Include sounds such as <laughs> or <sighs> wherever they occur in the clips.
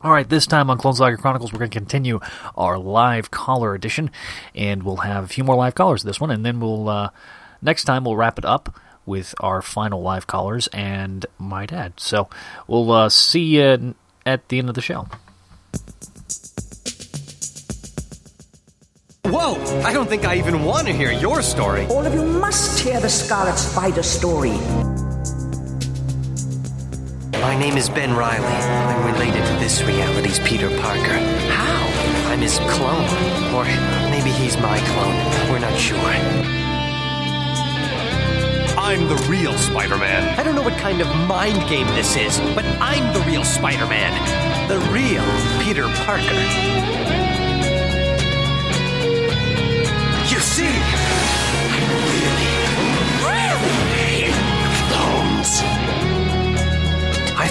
All right, this time on Clone Saga Chronicles, we're going to continue our live caller edition, and we'll have a few more live callers this one, and then we'll uh, next time we'll wrap it up with our final live callers and my dad. So we'll uh, see you at the end of the show. Whoa! I don't think I even want to hear your story. All of you must hear the Scarlet Spider story. My name is Ben Reilly. I'm related to this reality's Peter Parker. How? I'm his clone. Or maybe he's my clone. We're not sure. I'm the real Spider Man. I don't know what kind of mind game this is, but I'm the real Spider Man. The real Peter Parker. You see,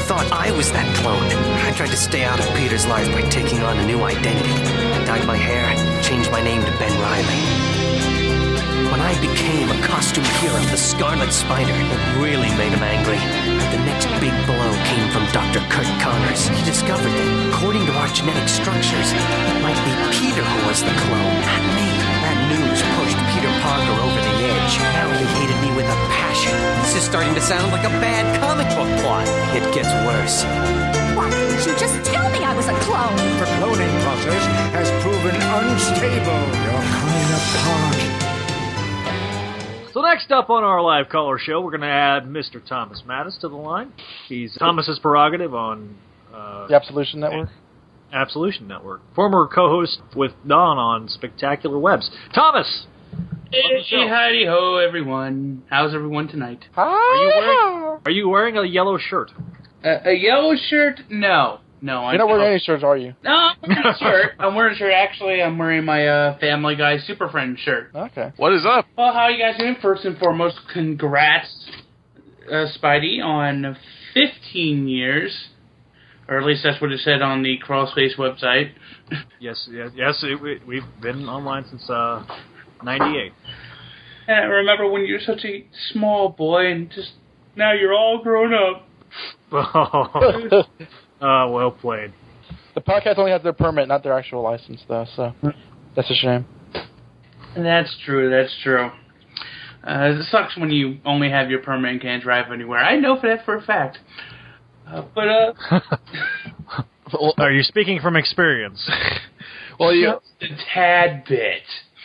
thought I was that clone. I tried to stay out of Peter's life by taking on a new identity. Dyed my hair, changed my name to Ben Reilly. When I became a costume hero, the Scarlet Spider, it really made him angry. But The next big blow came from Dr. Curt Connors. He discovered that, according to our genetic structures, it might be Peter who was the clone, not me. That news pushed Peter Parker over the edge. Now he hated me with a passion. This is starting to sound like a bad comic book plot. It gets worse. Why didn't you just tell me I was a clone? The cloning process has proven unstable. You're coming apart. So next up on our live caller show, we're going to add Mr. Thomas Matis to the line. He's Thomas's prerogative on uh, The Absolution Network. Absolution Network. Former co-host with Don on Spectacular Webs. Thomas, Hey, howdy ho, everyone. How's everyone tonight? are you wearing, are you wearing a yellow shirt? Uh, a yellow shirt? No. No, I'm You're not wearing any shirts, are you? No, I'm wearing a <laughs> shirt. I'm wearing a shirt. Actually, I'm wearing my uh, Family Guy Super Friend shirt. Okay. What is up? Well, how are you guys doing? First and foremost, congrats, uh, Spidey, on 15 years. Or at least that's what it said on the Crawlspace website. <laughs> Yes, yes, yes. It, we, we've been online since uh, '98. And I remember when you were such a small boy and just now you're all grown up. uh, <laughs> well played. The podcast only has their permit, not their actual license, though. So that's a shame. That's true. That's true. Uh, it sucks when you only have your permit and can't drive anywhere. I know for that for a fact. Uh, but uh, <laughs> well, Are you speaking from experience? <laughs> Well, you just a tad bit.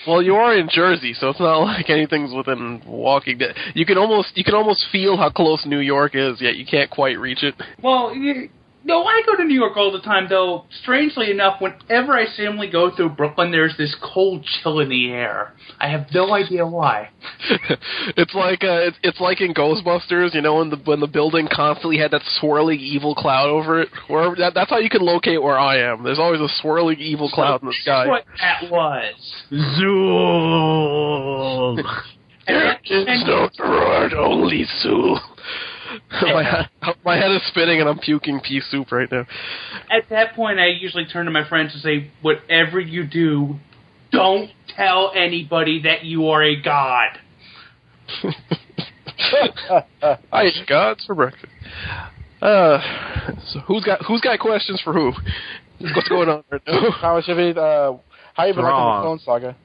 well you are in Jersey, so it's not <laughs> like anything's within walking. di- You can almost you can almost feel how close New York is, yet you can't quite reach it. Well, you, no, I go to New York all the time, though. Strangely enough, whenever I suddenly go through Brooklyn, there's this cold chill in the air. I have no idea why. <laughs> it's like uh, it's, it's like in Ghostbusters, you know, when the when the building constantly had that swirling evil cloud over it. Where that, that's how you can locate where I am. There's always a swirling evil cloud in the sky. What that was. Zuul. <laughs> And, It's no Gerard, only Sue. <laughs> my, he- my head is spinning and I'm puking pea soup right now. at that point, I usually turn to my friends and say, "Whatever you do, don't tell anybody that you are a god." <laughs> I ate gods for breakfast. Uh, so who's got who's got questions for who? What's going on right now? How much of it? Uh, how you been liking Wrong. the Clone Saga?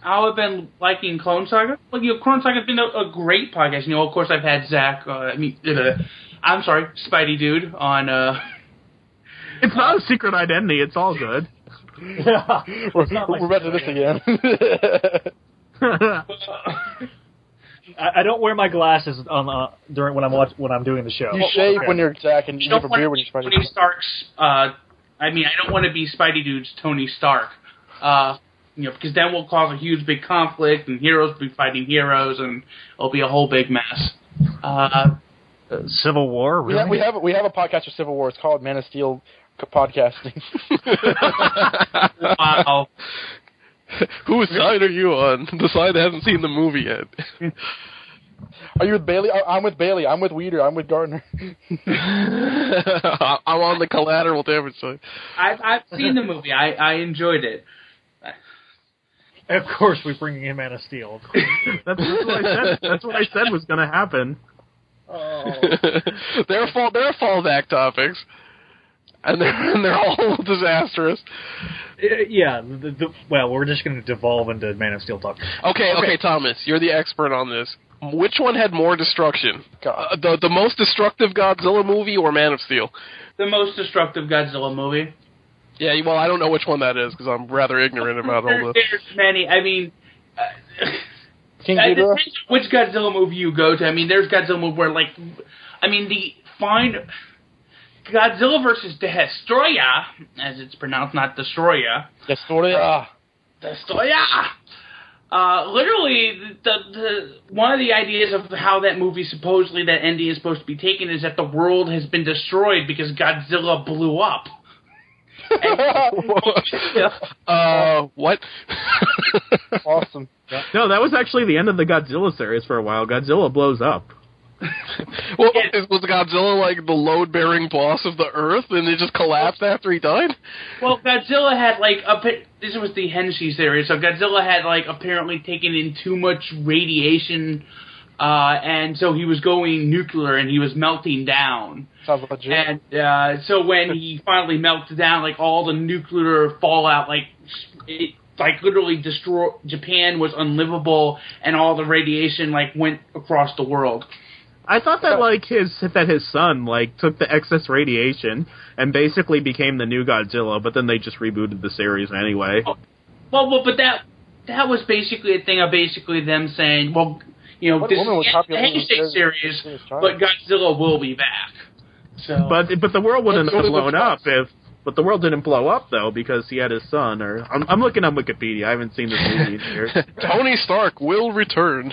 How I've been liking Clone Saga. Well, you know, Clone Saga's been a, a great podcast. You know, of course, I've had Zach. Uh, I mean, uh, I'm sorry, Spidey Dude on. uh <laughs> It's not a secret identity. It's all good. yeah, <laughs> we're, we're back to this again. <laughs> I, I don't wear my glasses on uh, during when I'm watch, when I'm doing the show. you shave when you're Jack, and you You have don't a want beard to when you're Spidey. Tony Stark's. Uh, I mean, I don't want to be Spidey Dude's Tony Stark. Uh, you know, because then we'll cause a huge big conflict, and heroes will be fighting heroes, and it'll be a whole big mess. Uh, Civil War. We Really? have we have we have a podcast for Civil War. It's called Man of Steel podcasting. <laughs> wow. <laughs> Whose side are you on? The side that hasn't seen the movie yet. Are you with Bailey? I- I'm with Bailey. I'm with Weeder. I'm with Gardner. <laughs> I'm on the collateral damage side. I've I've seen the movie. I I enjoyed it. <laughs> Of course, we're bringing in Man of Steel. Of. That's, <laughs> that's what I said. That's what I said was going to happen. <laughs> they're fall they're fallback topics. and they're and they're all disastrous. Uh, yeah. The, the, well, we're just going to devolve into Man of Steel talk. Okay, okay, Thomas, you're the expert on this. Which one had more destruction? Uh, the the most destructive Godzilla movie or Man of Steel? The most destructive Godzilla movie. Yeah, well, I don't know which one that is because I'm rather ignorant about There- all this. There's many. I mean, uh, <laughs> King it depends on which Godzilla movie you go to. I mean, there's Godzilla movie where like, I mean, the fine Godzilla versus Destroya, as it's pronounced, not Destroya. Destroya. Destroya. Uh, literally, the, the one of the ideas of how that movie supposedly that ending is supposed to be taken is that the world has been destroyed because Godzilla blew up. <laughs> uh, what? <laughs> awesome. No, that was actually the end of the Godzilla series for a while. Godzilla blows up. well, is, was Godzilla like the load-bearing boss of the Earth, and it just collapsed after he died? Well, Godzilla had like a this was the Heisei series, so Godzilla had like apparently taken in too much radiation, uh, and so he was going nuclear and he was melting down. Sounds legit. And uh, so when he <laughs> finally melted down, like all the nuclear fallout, like it, like literally destroy Japan was unlivable, and all the radiation like went across the world. I thought that like his that his son like took the excess radiation and basically became the new Godzilla, but then they just rebooted the series anyway. Well, well, but that that was basically a thing of basically them saying, well, you know, What this woman was is popular the Handshake series? series, Series but Godzilla will be back. So, But but the world wouldn't have blown up if. But the world didn't blow up though because he had his son. Or I'm, I'm looking on Wikipedia. I haven't seen this movie in years. <laughs> Tony Stark will return.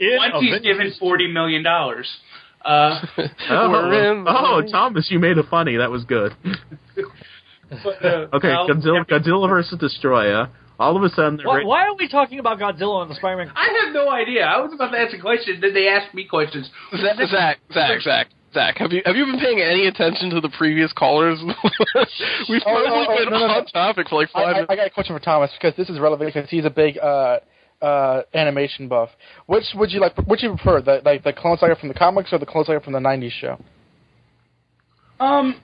once he's given forty million dollars. Uh, <laughs> Oh, We're in the oh. Thomas, you made it funny. That was good. <laughs> but, uh, Okay, well, Godzilla, Godzilla versus Destroyer. All of a sudden, Why, ra- why are we talking about Godzilla on the Spider-Man? I have no idea. I was about to ask a question, then they asked me questions. Zach, Zach, Zach, Zach, Zach, have you have you been paying any attention to the previous callers? <laughs> We've Oh, probably oh, oh, been no, no, no. topic for like I, five I, minutes. I got a question for Thomas because this is relevant because he's a big uh, uh, animation buff. Which would you like? Which you prefer, the like the Clone Saga from the comics or the Clone Saga from the '90s show? Um,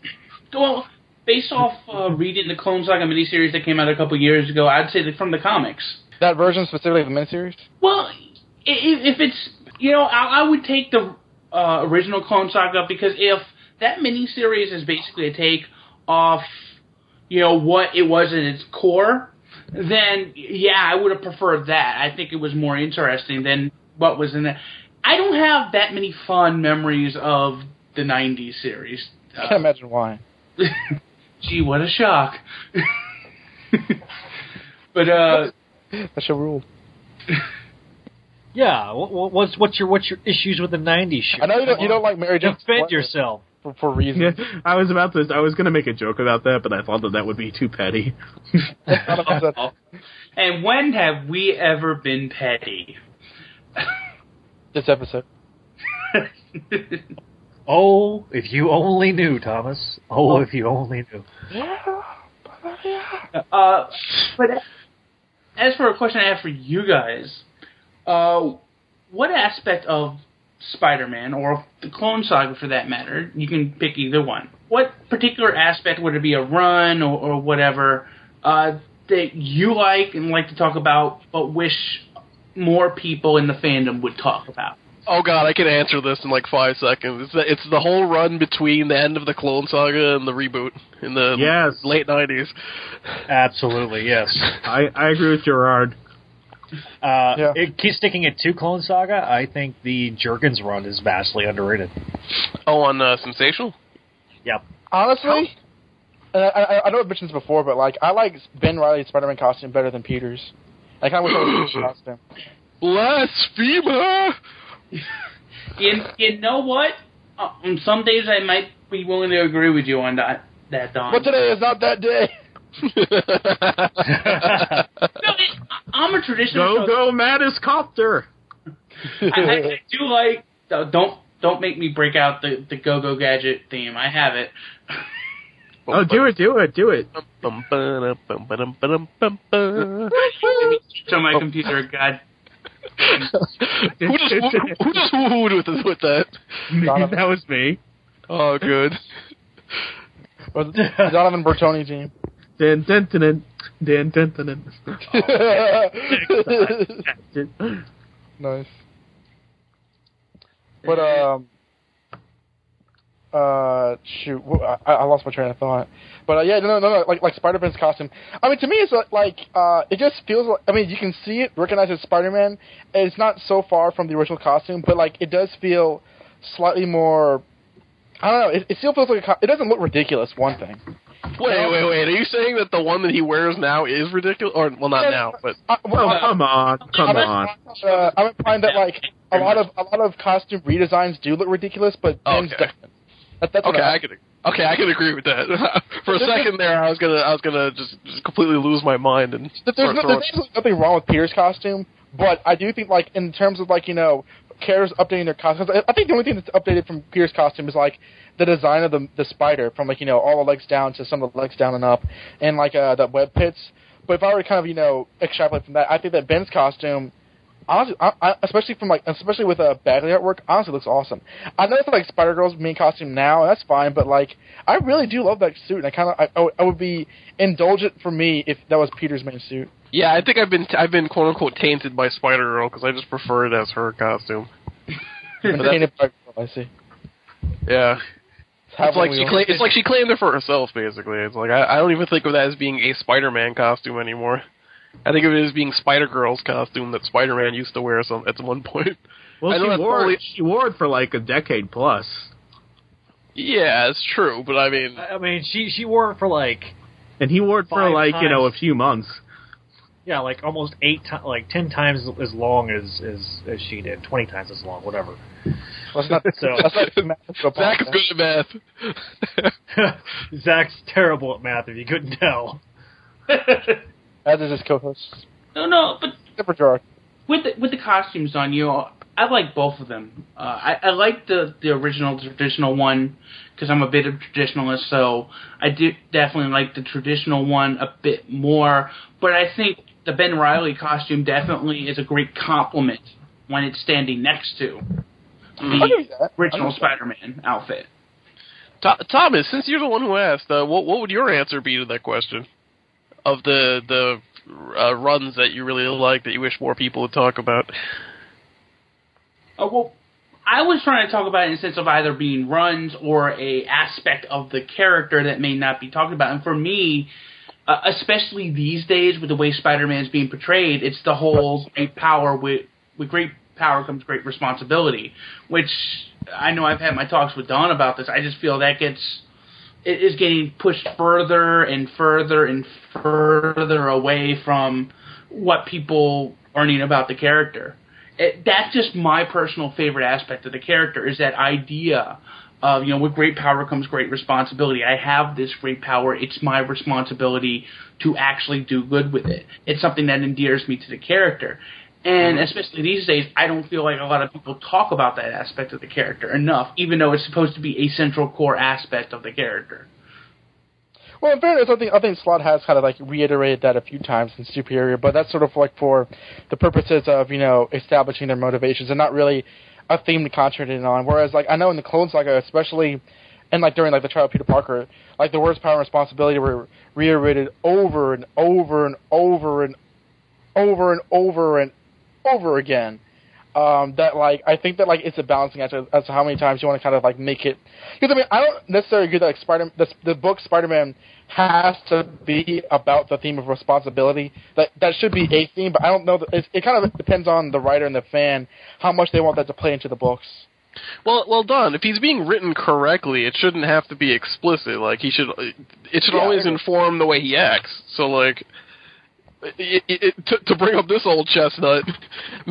well, based off uh, reading the Clone Saga miniseries that came out a couple years ago, I'd say that from the comics. That version specifically of the miniseries. Well, if, if it's you know, I, I would take the uh, original Clone Saga because if that miniseries is basically a take off, you know, what it was in its core, then yeah, I would have preferred that. I think it was more interesting than what was in it. I don't have that many fond memories of the '90s series. I can't imagine why. <laughs> Gee, what a shock! <laughs> but uh, That show ruled. Yeah, what, what- what's what's your what's your issues with the '90s show? I know you don't, you don't like Mary Jane Defend Splendor yourself. for, for reasons. Yeah, <laughs> I was about to. I was going to make a joke about that, but I thought that that would be too petty. <laughs> <laughs> and when have we ever been petty? this episode. Oh, if you only knew, Thomas. Oh, if you only knew. Uh, but as for a question I have for you guys, uh, what aspect of Spider-Man or the Clone Saga, for that matter, you can pick either one. What particular aspect would it be a run or, or whatever uh, that you like and like to talk about, but wish more people in the fandom would talk about? Oh god, I can answer this in like five seconds. It's the, it's the whole run between the end of the Clone Saga and the reboot in the Yes. late nineties. Absolutely, yes. I I agree with Gerard. Uh, Yeah. it keeps sticking at two Clone Saga. I think the Jurgens run is vastly underrated. Oh, on uh, Sensational. Yep. Honestly, I, I, I know I've mentioned this before, but like I like Ben Reilly's Spider-Man costume better than Peter's. I kind of wish I was Peter's <clears throat> costume. Blasphemer! You, you know what? Uh, on some days I might be willing to agree with you on that, that Don. But today is not that day. <laughs> <laughs> <laughs> No, it, I'm a traditional. Go go, Matis Copter. I, I, I do like. uh, Don't don't make me break out the the Go Go Gadget theme. I have it. Oh, do it, do it, do it. Bum, ba-dum, bum, ba-dum, ba-dum, bum, ba. Let me switch on my computer. <laughs> God. who just who, who just wooed with with that? <laughs> that was me. Oh, good. <laughs> Or Donovan Bertoni team. Dun, dun, dun, dun, dun, dun, dun, <laughs> nice. But um, uh, shoot, I, I lost my train of thought. But uh, yeah, no, no, no, like like Spider Man's costume. I mean, to me, it's like, like uh, it just feels like. I mean, you can see it, recognize it's Spider Man. It's not so far from the original costume, but like it does feel slightly more. I don't know. It, it still feels like a co- it doesn't look ridiculous. One thing. Wait, wait, wait. Are you saying that the one that he wears now is ridiculous? Or well, not now, but Uh, well, Oh, come on, come I'm on. Uh, I'm implying that like a lot of a lot of costume redesigns do look ridiculous, but Ben's Okay. doesn't. That, that's okay, I, I could. Okay, I can agree with that. <laughs> For a second there, I was gonna, I was gonna just, just completely lose my mind and There's, no, there's nothing wrong with Peter's costume, but I do think like in terms of like you know characters updating their costumes, I I think the only thing that's updated from Peter's costume is like the design of the the spider from like you know all the legs down to some of the legs down and up, and like uh, the web pits. But if I were to kind of you know extrapolate from that, I think that Ben's costume. Honestly, I, I, especially from like, especially with a uh, Bagley artwork, honestly looks awesome. I know it's like Spider Girl's main costume now, and that's fine. But like, I really do love that suit, and I kind of, I, I would- be indulgent for me if that was Peter's main suit. Yeah, I think I've been, I've been quote unquote tainted by Spider Girl because I just prefer it as her costume. <laughs> Been painted by- I see. Yeah. Have It's like she all- cla- it's like she claimed it for herself, basically. It's like I, I don't even think of that as being a Spider-Man costume anymore. I think of it as being Spider Girl's costume that Spider-Man used to wear some at one <laughs> point. Well, I she wore probably- it. She wore it for like a decade plus. Yeah, it's true, but I mean, I mean, she she wore it for like And he wore it for Five like you know a few months. yeah, like almost eight times, like ten times as long as as as she did, twenty times as long, whatever. Let's not. So- let's not math to a is good at math. <laughs> Zach's terrible at math, if you couldn't tell. <laughs> As is his co-host, no, no, but except for with the, with the costumes on you, I like both of them. Uh, I, I like the the original traditional one because I'm a bit of a traditionalist, so I do definitely like the traditional one a bit more. But I think the Ben Reilly costume definitely is a great compliment when it's standing next to I agree the with original agree with that. Spider-Man outfit. Th- Thomas, since you're the one who asked, uh, what what would your answer be to that question? Of the the uh, runs that you really like that you wish more people would talk about. Uh, well, I was trying to talk about it in the sense of either being runs or a aspect of the character that may not be talked about. And for me, uh, especially these days with the way Spider-Man is being portrayed, it's the whole great power with with great power comes great responsibility. Which I know I've had my talks with Don about this. I just feel that gets it is getting pushed further and further and further away from what people learning about the character. It, that's just my personal favorite aspect of the character is that idea of you know with great power comes great responsibility. I have this great power. It's my responsibility to actually do good with it. It's something that endears me to the character. And mm-hmm. especially these days, I don't feel like a lot of people talk about that aspect of the character enough, even though it's supposed to be a central core aspect of the character. Well, in fairness, I think I think Slott has kind of like reiterated that a few times in Superior, but that's sort of like for the purposes of you know establishing their motivations and not really a theme to concentrate on. Whereas, like I know in the Clone Saga, especially, and like during like the trial of Peter Parker, like the words power and responsibility were reiterated over and over and over and over and over and over again. Um, that like I think that like it's a balancing act as as to how many times you want to kind of like make it. Because I mean I don't necessarily agree that like Spider the, the book Spider Man has to be about the theme of responsibility. That that should be a theme, but I don't know. That it, it kind of depends on the writer and the fan how much they want that to play into the books. Well, well done. If he's being written correctly, it shouldn't have to be explicit. Like he should, it should Yeah, always inform the way he acts. So like, it, it, it, to, to bring up this old chestnut,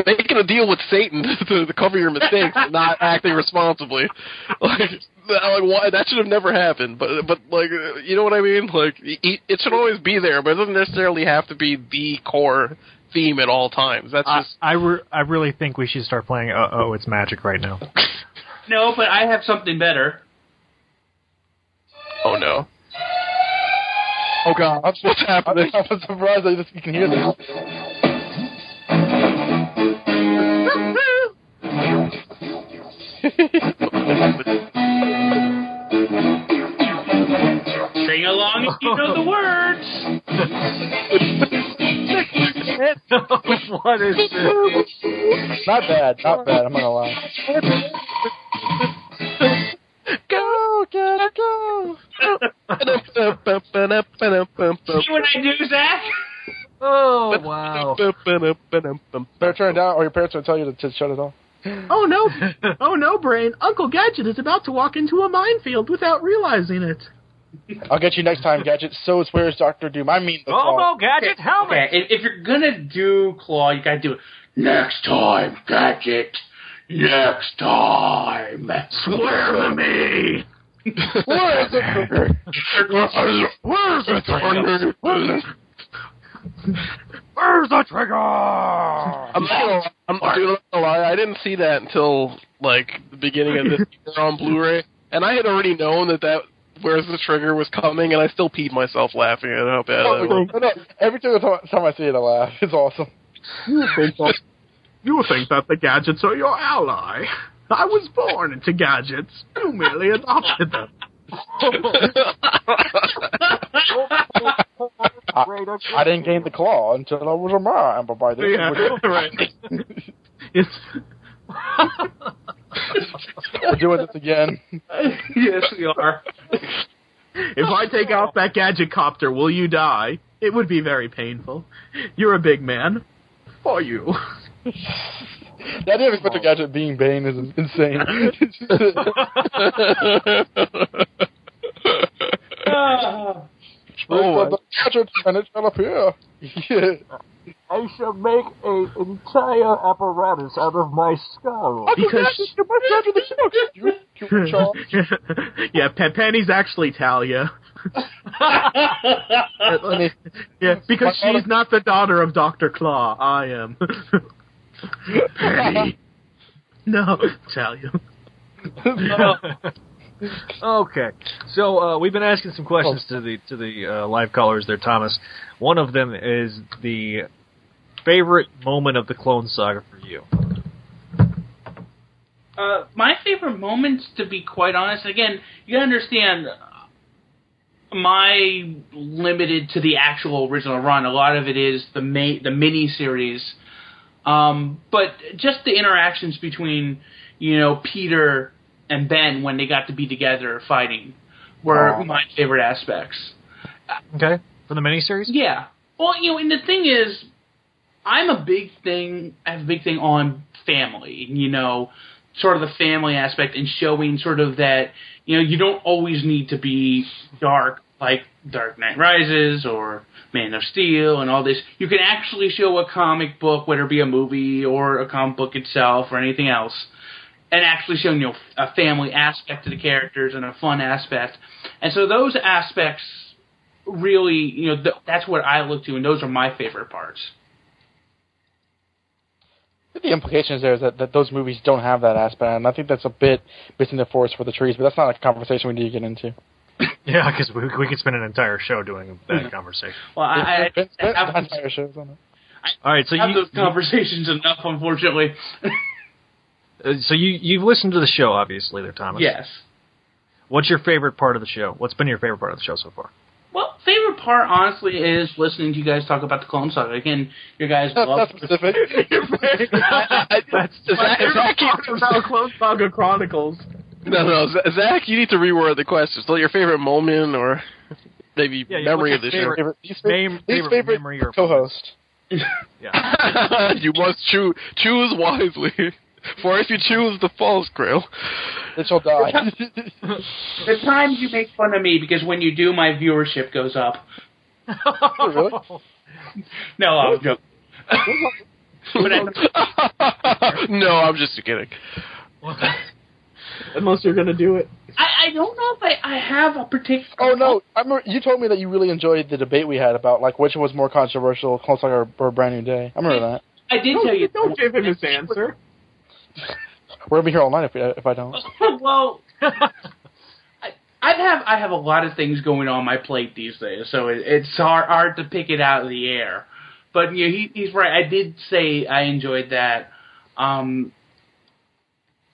making a deal with Satan <laughs> to, to cover your mistakes, and not acting responsibly, <laughs> like, that, like why, that should have never happened. But but like, you know what I mean? Like, it, it should always be there, but it doesn't necessarily have to be the core theme at all times. That's I just I, re- I really think we should start playing uh, Oh It's Magic right now. <laughs> No, but I have something better. oh no. Oh god, I'm, what's happening? I'm surprised that you can hear this. Sing along if you know the words. what is this? Not bad, not bad. I'm gonna lie. <laughs> Go, get go. See what I do, Zach? Oh wow! Better turn it down, or your parents will tell you to, to shut it off. Oh no! Oh no, Brain! Uncle Gadget is about to walk into a minefield without realizing it. I'll get you next time, Gadget. So is where's Doctor Doom? I mean the Oh Claw. no, Gadget, help me! Okay, if, if you're gonna do Claw, you gotta do it. Next time, Gadget. Next time. Swear to me. Where is it? Where's the trigger? Where's the trigger? I'm not gonna, I'm, not gonna lie. I didn't see that until like the beginning of this year on Blu-ray, and I had already known that that where's the trigger was coming, and I still peed myself laughing at how bad Oh, that no, no, every single time, time I see it, I laugh. It's awesome. <laughs> You think that, you think that the Gadgets are your ally? I was born into Gadgets. You merely adopted them. I, I didn't gain the claw until I was a man, but by then, Yeah, right. It's we're doing this again. yes, we are. If I take out that gadget copter, will you die? It would be very painful. You're a big man. For you. The idea of Inspector Gadget being Bane is insane. <laughs> Oh, <laughs> the gadget and it shall appear. Yeah. I shall make an entire apparatus out of my skull. Because you must enter the book. You, you charge. <laughs> yeah, Pe- Penny's actually Talia. Yeah, because she's not the daughter of Doctor Claw. I am. Penny. <laughs> No, Talia. <laughs> okay, so uh, we've been asking some questions to the to the uh, live callers there, Thomas. One of them is the favorite moment of the Clone Saga for you. Uh, my favorite moments, to be quite honest, again, you gotta understand, uh, my limited to the actual original run. A lot of it is the ma- the mini series, um, but just the interactions between you know Peter and Ben when they got to be together fighting were my favorite aspects. Okay, for the miniseries. Yeah. Well, you know, and the thing is, I'm a big thing. I have a big thing on family. You know, sort of the family aspect and showing sort of that. You know, you don't always need to be dark like Dark Knight Rises or Man of Steel and all this. You can actually show a comic book, whether it be a movie or a comic book itself or anything else, and actually showing you know a family aspect to the characters and a fun aspect. And so those aspects really, you know, th- that's what I look to, and those are my favorite parts. The implications there is that, that those movies don't have that aspect, and I think that's a bit missing the forest for the trees. But that's not a conversation we need to get into. <laughs> Yeah, because we, we could spend an entire show doing that conversation. Well, I, I, I have, entire shows on it. All right, so have you those conversations enough, unfortunately. <laughs> uh, so you you've listened to the show, obviously, there, Thomas. yes. What's your favorite part of the show? What's been your favorite part of the show so far? Well, favorite part, honestly, is listening to you guys talk about the Clone Saga. Again, your guys That's love. not specific. <laughs> That's Zach, Zach, you- about Clone Saga Chronicles. No, no, Z- Zach, you need to reword the question. So your favorite moment or maybe Yeah, memory of the your show. favorite, least Name- favorite, least favorite favorite memory or co-host. <laughs> Yeah. <laughs> you must choose choose wisely. <laughs> For if you choose the false grail, It shall die. The times you make fun of me because when you do, my viewership goes up. Oh, really? No, I'm joking. I, no, I'm just kidding. Unless you're gonna do it. I, I don't know if I, I have a particular. Oh no! I remember you told me that you really enjoyed the debate we had about like which was more controversial, Clone Saga or, or Brand New Day. I remember that. I did Don't, tell you. don't give him his answer. <laughs> We're gonna be here all night if, we, if I don't. <laughs> well, I, I have I have a lot of things going on my plate these days, so it, it's hard hard to pick it out of the air. But you know, he, he's right. I did say I enjoyed that. Um,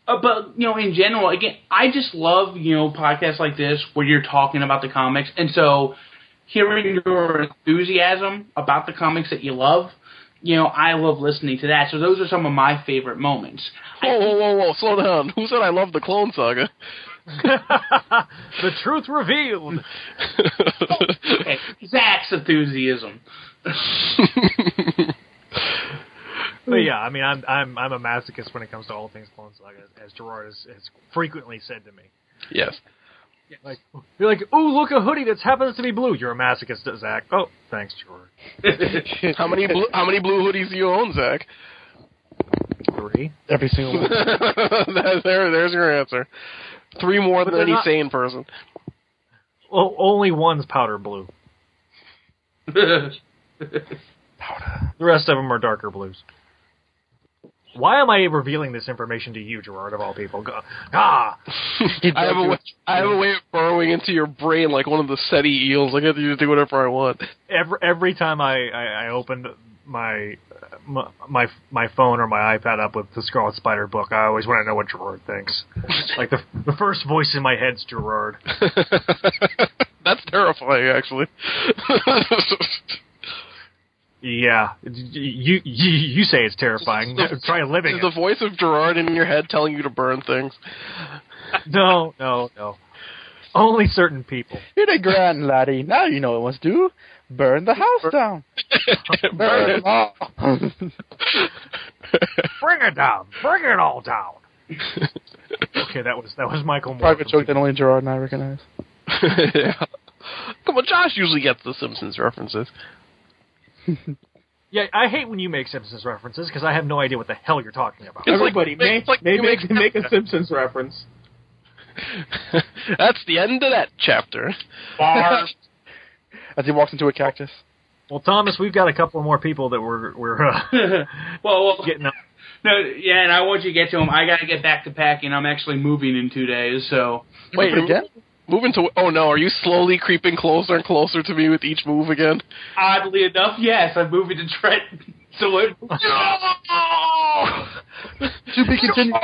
Uh, but you know, in general, again, I just love you know podcasts like this where you're talking about the comics, and so hearing your enthusiasm about the comics that you love, you know, I love listening to that. So those are some of my favorite moments. Whoa, whoa, whoa, whoa! Slow down. <laughs> Who said I love the Clone Saga? <laughs> the truth revealed. <laughs> okay, Zach's enthusiasm. But hmm. yeah, I mean, I'm I'm I'm a masochist when it comes to all things Clone Saga, as Gerard has, has frequently said to me. Yes. Like you're like, ooh, look a hoodie that happens to be blue. You're a masochist, Zach. Oh, thanks, Gerard. <laughs> how many blue, how many blue hoodies do you own, Zach? Three. Every single one. <laughs> there, there's your answer. Three more But than any not- sane person. Well, only one's powder blue. Powder. <laughs> The rest of them are darker blues. Why am I revealing this information to you, Gerard, of all people? Go- Ah! <laughs> I have a way, I have a way of burrowing into your brain like one of the Ceti eels. I get to do whatever I want. Every every time I I, I opened my, my my my phone or my iPad up with the Scarlet Spider book, I always want to know what Gerard thinks. <laughs> like the the first voice in my head's Gerard. <laughs> That's terrifying, actually. Yeah, you you you say it's terrifying. <laughs> Try living Is the voice of Gerard in your head telling you to burn things? No, no, no. Only certain people. You're the grand laddie. Now you know what must do. Burn the house down. <laughs> Burn it all. <laughs> Bring it down. Bring it all down. okay, that was that was Michael Moore. Private joke that only Gerard and I recognize. yeah. Come on, Josh usually gets the Simpsons references. Yeah, I hate when you make Simpsons references because I have no idea what the hell you're talking about. Everybody, make, like make, you make, make- make a Simpsons reference. <laughs> That's the end of that chapter. As he walks into a cactus. Well, Thomas, we've got a couple more people that we're we're uh, <laughs> well, well, getting up. no, yeah, and I want you to get to them. I got to get back to packing. I'm actually moving in two days, so Wait, Wait, again? Moving to oh no, are you slowly creeping closer and closer to me with each move again? oddly enough, yes, I'm moving to trent <laughs> So it, <laughs> To be continued. <laughs>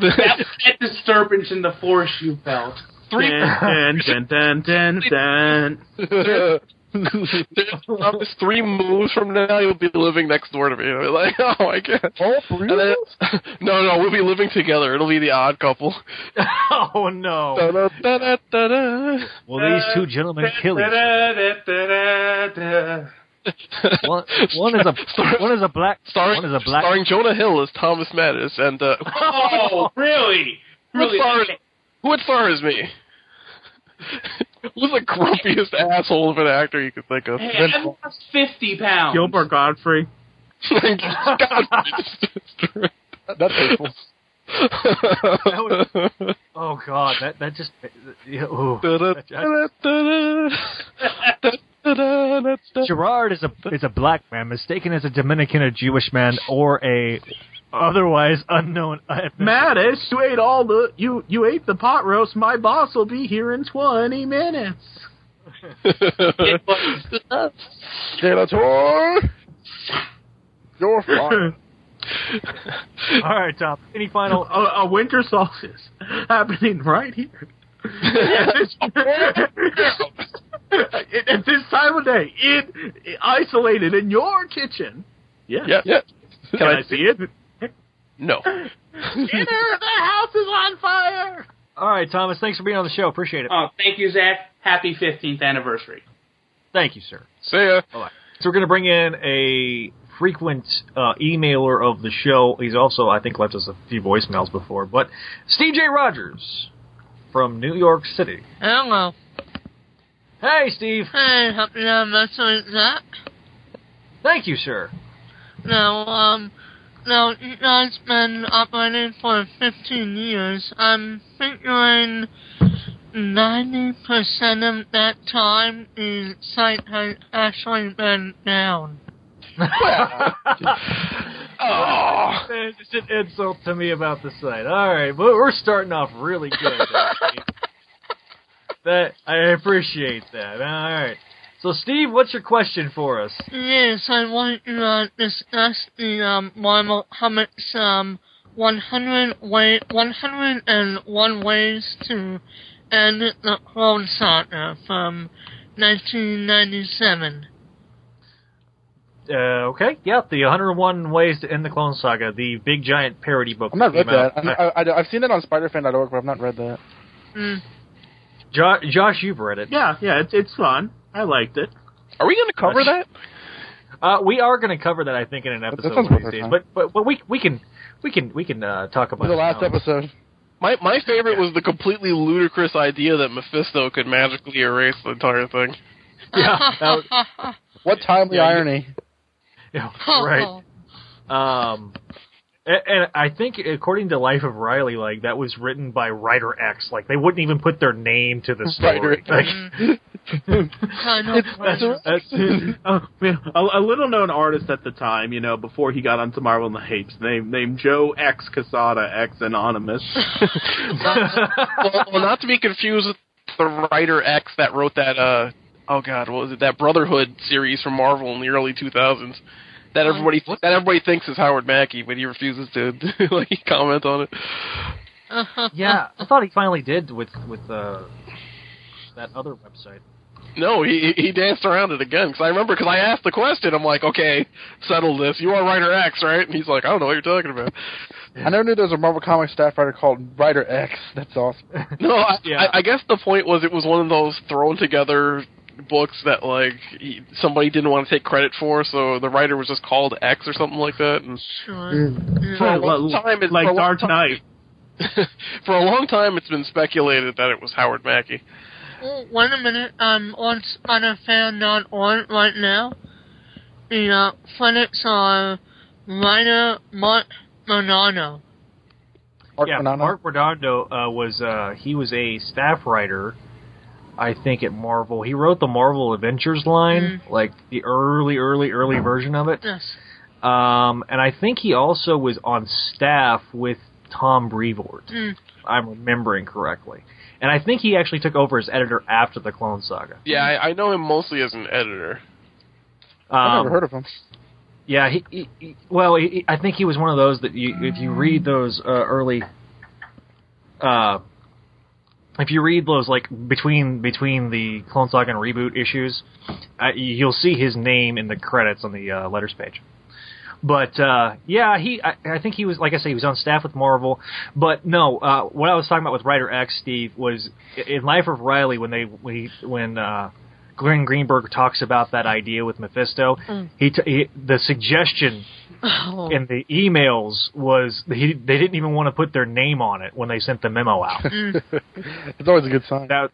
that, that disturbance in the force you felt. Three. Dun, dun, dun, dun, dun, dun. Three moves from now, you'll be living next door to me. I'll be like, <laughs> oh, I guess. Oh, for And then, <laughs> no, no, we'll be living together. It'll be the odd couple. <laughs> oh no! Da-da-da-da-da. Will these two gentlemen kill each other? One, one is a one is a black Starring, one is a black. starring Jonah Hill as Thomas Matis, and uh, Oh, really? who Really? stars who would stars me? <laughs> Who's the grumpiest asshole of an actor you could think of? Hey, I've lost 50 pounds. Gilbert Gottfried. <laughs> That's <laughs> hateful. Oh god, that that just. yeah, ooh. Gerard is a is a black man mistaken as a Dominican, a Jewish man, or a otherwise unknown. ethnicity. Matis, you ate all the you you ate the pot roast. My boss will be here in twenty minutes. Skeletor! <laughs> You're <laughs> fine. All right, Tom. Any final? a, a winter solstice <laughs> happening right here. at, this, at this time of day, in, isolated in your kitchen. Yeah. yeah, yeah. Can, Can I, I see it? No. <laughs> Dinner, the house is on fire. All right, Thomas. Thanks for being on the show. Appreciate it. Oh, thank you, Zach. Happy 15th anniversary. Thank you, sir. See ya. So we're going to bring in a frequent uh, emailer of the show. He's also, I think, left us a few voicemails before. But Steve J. Rogers from New York City. Hello. Hey, Steve. Hey, happy anniversary, Zach. Thank you, sir. Now, um, now you guys been operating for 15 years. I'm figuring 90% of that time the site has actually been down. Oh. <laughs> Man, It's an insult to me about the site. All right, but we're starting off really good. <laughs> that I appreciate that. All right. So, Steve, what's your question for us? Yes, I want to uh, discuss the um, Marvel Comics um, 100 way, 101 ways to end the Clone Saga from 1997. Uh, okay, yeah, the 101 Ways to End the Clone Saga, the big giant parody book. I've not read came out. that. I, I, I've seen it on SpiderFan.org, but I've not read that. Mm. Jo- Josh, you've read it. Yeah, yeah, it's it's fun. I liked it. Are we going to cover that? Uh, we are going to cover that, I think, in an episode sounds one of worth these days. But, but but we we can we can we can uh, talk about The it last now. episode. My my favorite was the completely ludicrous idea that Mephisto could magically erase the entire thing. <laughs> Yeah, was- <laughs> What timely Yeah, you- irony. <laughs> Yeah, right. Um, and, and I think according to Life of Reilly, like that was written by writer X. Like they wouldn't even put their name to the story. Like, <laughs> Kind of that's, that's, <laughs> oh, a, a little known artist at the time, you know, before he got onto Marvel and the Hapes, named named Joe X Quesada X Anonymous. <laughs> well, well, not to be confused with the writer X that wrote that. uh Oh God, what was it? That Brotherhood series from Marvel in the early 2000s. That everybody that everybody thinks is Howard Mackie, but he refuses to like comment on it. yeah, I thought he finally did with with uh, that other website. No, he he danced around it again because I remember because I asked the question. I'm like, okay, settle this. You are writer X, right? And he's like, I don't know what you're talking about. I never knew there was a Marvel Comics staff writer called Writer X. That's awesome. No, I, <laughs> Yeah. I, I guess the point was it was one of those thrown together books that like somebody didn't want to take credit for, so the writer was just called X or something like that. And Sure. Mm. for a long time, it, like for a long Dark Knight. <laughs> for a long time, it's been speculated that it was Howard Mackie. Oh, wait a minute. I'm on SpiderFan.org right now. The uh, credits are writer Mark Monano. Mark yeah, Bonanno. Mark Redondo uh, was uh, he was a staff writer, I think at Marvel. He wrote the Marvel Adventures line, like the early, early, early version of it. Yes. Um, and I think he also was on staff with Tom Brevoort. Mm. I'm remembering correctly. And I think he actually took over as editor after the Clone Saga. Yeah, I, I know him mostly as an editor. Um, I've never heard of him. Yeah, he, he, he well, he, he- I think he was one of those that you, if you read those uh, early, uh, if you read those like between between the Clone Saga and reboot issues, uh, you'll see his name in the credits on the uh, letters page. But uh, yeah, he I, I think he was like I say he was on staff with Marvel. But no, uh, what I was talking about with Writer X, Steve, was in Life of Reilly when they when he, when uh, Glenn Greenberg talks about that idea with Mephisto. Mm. He, t- he the suggestion Oh. in the emails was he, they didn't even want to put their name on it when they sent the memo out. Mm. <laughs> It's always a good sign. that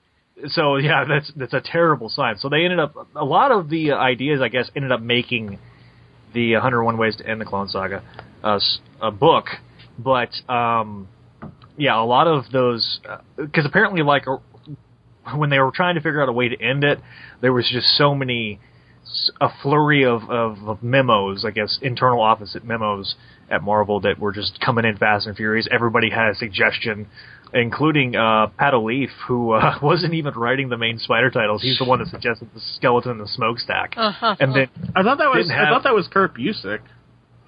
so yeah, that's that's a terrible sign. So they ended up a lot of the ideas, I guess, ended up making the 101 Ways to End the Clone Saga uh, a book, but um, yeah, a lot of those because apparently like uh, when they were trying to figure out a way to end it, there was just so many a flurry of, of, of memos, I guess, internal office memos at Marvel that were just coming in fast and furious. Everybody had a suggestion, including uh, Pat Olliffe, who uh, <laughs> wasn't even writing the main Spider titles. He's the one that suggested the skeleton and the smokestack. Uh-huh. And then I thought that was Didn't I thought that was Kurt Busiek.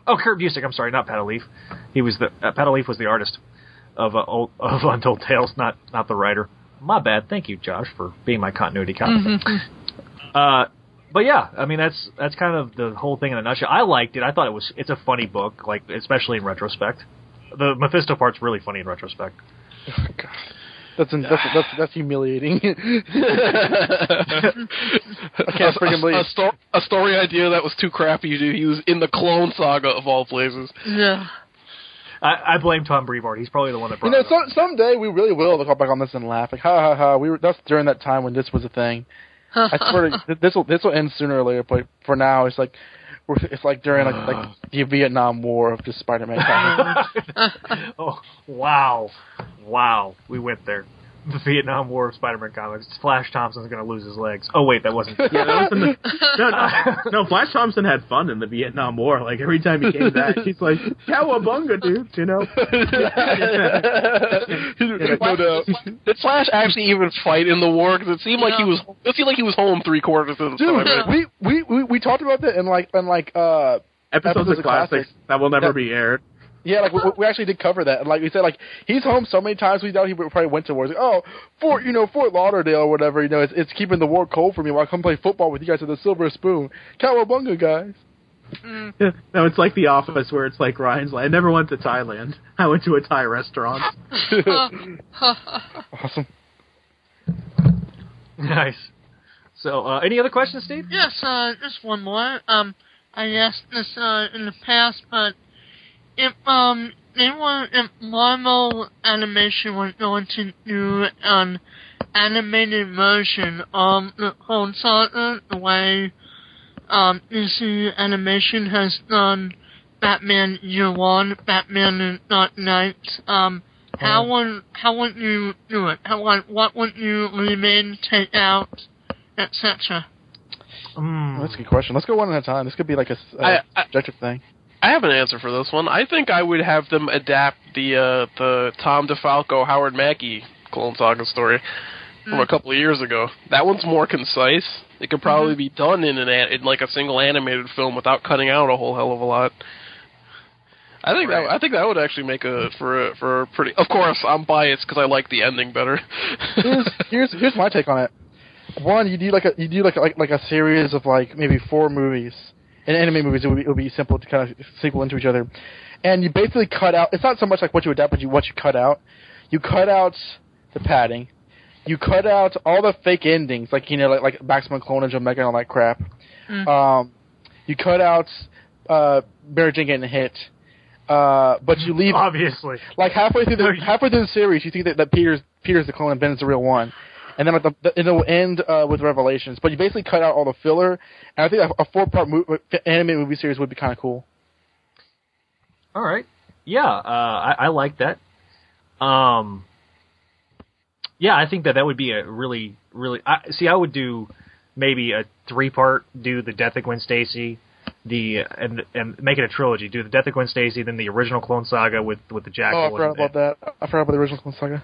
Oh, Kurt Busiek. I'm sorry, not Pat Olliffe. He was the uh, Pat Olliffe was the artist of uh, old, <laughs> of Untold Tales, not not the writer. My bad. Thank you, Josh, for being my continuity cop. Uh, but yeah, I mean that's that's kind of the whole thing in a nutshell. I liked it. I thought it was it's a funny book, like especially in retrospect. The Mephisto part's really funny in retrospect. Oh, that's that's that's, that's humiliating. <laughs> I can't freaking believe. a, sto- a story idea that was too crappy to use in the Clone Saga of all places. Yeah. I, I blame Tom Brevoort. He's probably the one that brought. You know, it up. some, someday we really will look back on this and laugh. Like, ha ha ha. We were that's during that time when this was a thing. <laughs> I swear, to, this will this will end sooner or later. But for now, it's like we're, it's like during like like <sighs> the Vietnam War of just Spider-Man. comics. <laughs> oh wow, wow, we went there. The Vietnam War of Spider-Man comics. Flash Thompson's going to lose his legs. Oh wait, that wasn't. <laughs> Yeah, that was in the, no, no, <laughs> no. Flash Thompson had fun in the Vietnam War. Like every time he came back, he's like, "Cowabunga, dude!" You know. no doubt. Did Flash actually even fight in the war? Because it seemed like he was. It seemed like he was home three quarters of the Dude, time. we, we we we talked about that in like in like uh Episodes, of classics, that will never that- be aired. Yeah, like we, we actually did cover that, and like we said, like he's home so many times. We doubt he probably went to war. He's like, oh, Fort, you know, Fort Lauderdale or whatever. You know, it's it's keeping the war cold for me while I come play football with you guys at the Silver Spoon. Cowabunga, guys. <laughs> no, it's like The Office, where it's like Ryan's like, I never went to Thailand. <laughs> I went to a Thai restaurant. <laughs> awesome. Nice. So, uh, any other questions, Steve? Yes, uh, just one more. Um, I asked this uh, in the past, but if um they were if Marvel Animation was going to do an animated version of the Clone Saga, the way um DC Animation has done Batman Year One, Batman and Dark Knight, um. How would how would you do it? How what what would you remain, take out, etc. That's a good question. Let's go one at a time. This could be like a, s- a I- I- subjective thing. I have an answer for this one. I think I would have them adapt the uh, the Tom DeFalco Howard Mackie Clone Saga story from a couple of years ago. That one's more concise. It could probably be done in an in like a single animated film without cutting out a whole hell of a lot. I think that I think that would actually make a for a, for a pretty. Of course, I'm biased because I like the ending better. here's <laughs> here's here's my take on it. One, you do like a you do like like like a series of like maybe four movies. In anime movies, it would be, it would be simple to kind of sequel into each other, and you basically cut out. It's not so much like what you adapt, but you what you cut out. You cut out the padding. You cut out all the fake endings, like you know, like like Maximum Clonage, Omega, and all that crap. Um, you cut out uh, Jane getting hit. Uh, but you leave <laughs> obviously like halfway through the <laughs> halfway through the series, you think that, that Peter's Peter's the clone and Ben's the real one, and then at the, the it'll end uh, with revelations. But you basically cut out all the filler, and I think a, a four part mo- anime movie series would be kind of cool. All right. Yeah, uh, I, I like that. Um, yeah, I think that that would be a really, really. I, see, I would do maybe a three part. Do the Death of Gwen Stacy, the and and make it a trilogy. Do the Death of Gwen Stacy, then the original Clone Saga with with the Jackal. oh, I forgot about that. I forgot about the original Clone Saga.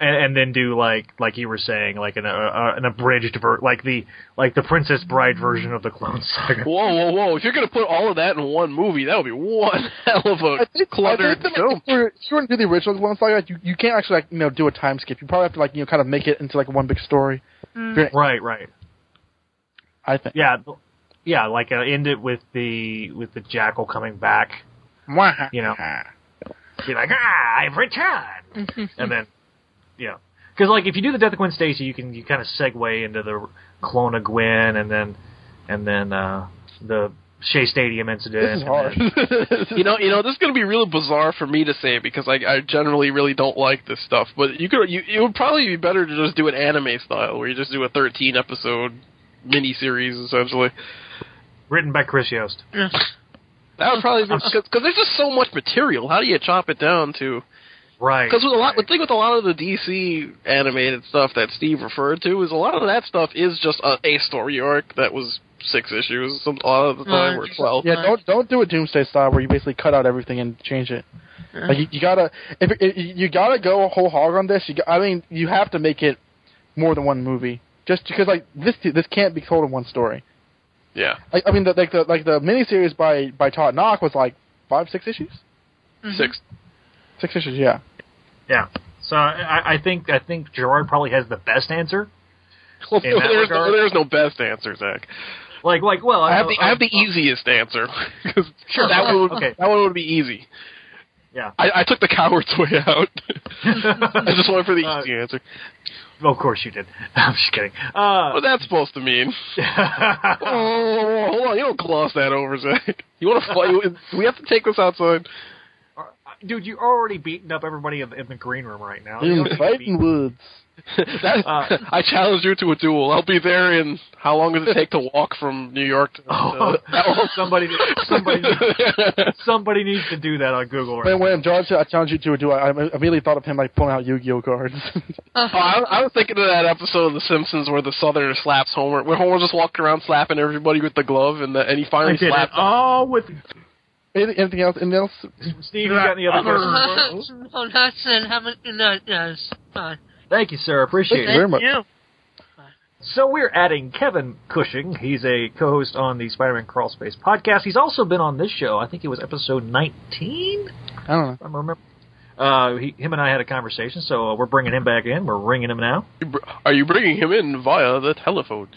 And, and then do like like you were saying, like an uh, an abridged ver- like the like the Princess Bride version of the Clone Saga. whoa, whoa, whoa! If you're gonna put all of that in one movie, that would be one <laughs> hell of a I think, cluttered I think film. if, you're, if you were to do the original Clone Saga, you you can't actually like you know do a time skip. You probably have to like you know kind of make it into like one big story. Right, right. I think. Yeah, yeah, like uh, end it with the with the Jackal coming back. You know, be like, ah, I've returned, <laughs> and then, know, because like if you do the Death of Gwen Stacy, you can you kind of segue into the clone of Gwen, and then and then uh the Shea Stadium incident. This is hard. <laughs> you know, you know, this is going to be really bizarre for me to say because I, I generally really don't like this stuff. But you could, you, it would probably be better to just do an anime style, where you just do a 13 episode miniseries essentially. written by Chris Yost. That would probably because <laughs> there's just so much material. How do you chop it down to? Right. Because with a lot, the thing with a lot of the DC animated stuff that Steve referred to is a lot of that stuff is just a, a story arc that was six issues. Some a lot of the time, or twelve. Yeah, don't don't do a Doomsday style where you basically cut out everything and change it. Like you, you gotta if, if you gotta go a whole hog on this. You got, I mean, you have to make it more than one movie. Just because like this this can't be told in one story. Yeah. Like I mean, the, like the like the miniseries by by Todd Nauck was like five six issues. Six. Six issues, yeah. Yeah. So I, I think I think Gerard probably has the best answer. <laughs> Well, there's, no, there's no best answer, Zach. Like like well, I have the I have the easiest answer. <laughs> 'Cause that one would, Okay. that one would be easy. Yeah. I, I took the coward's way out. <laughs> I just went for the easy answer. Of course you did. I'm just kidding. Uh, What's that supposed to mean? oh, hold on, you don't gloss that over, Zach. You want to fight? We have to take this outside? Dude, you're already beating up everybody in, in the green room right now. You In don't need to fighting beat- woods. <laughs> that, Uh, I challenge you to a duel. I'll be there in how long does it take to walk from New York to? Oh, to somebody, somebody, <laughs> somebody needs to do that on Google right When when George I challenge you to a duel, I I immediately thought of him like pulling out Yu-Gi-Oh cards. <laughs> Oh, I, I was thinking of that episode of The Simpsons where the Southerner slaps Homer, where Homer just walking around slapping everybody with the glove, and, the, and he finally did it slapped. all with anything, anything else? Anything else? Steve, you got any other questions? <laughs> oh, that's it. Have a good night, guys. Bye. Thank you, sir. Appreciate Thank it. you very much. You. So we're adding Kevin Cushing. He's a co-host on the Spider-Man Crawl Space podcast. He's also been on this show. I think it was episode 19. I don't know. I remember. Uh, he, him and I had a conversation, so uh, we're bringing him back in. We're ringing him now. Are you bringing him in via the telephone?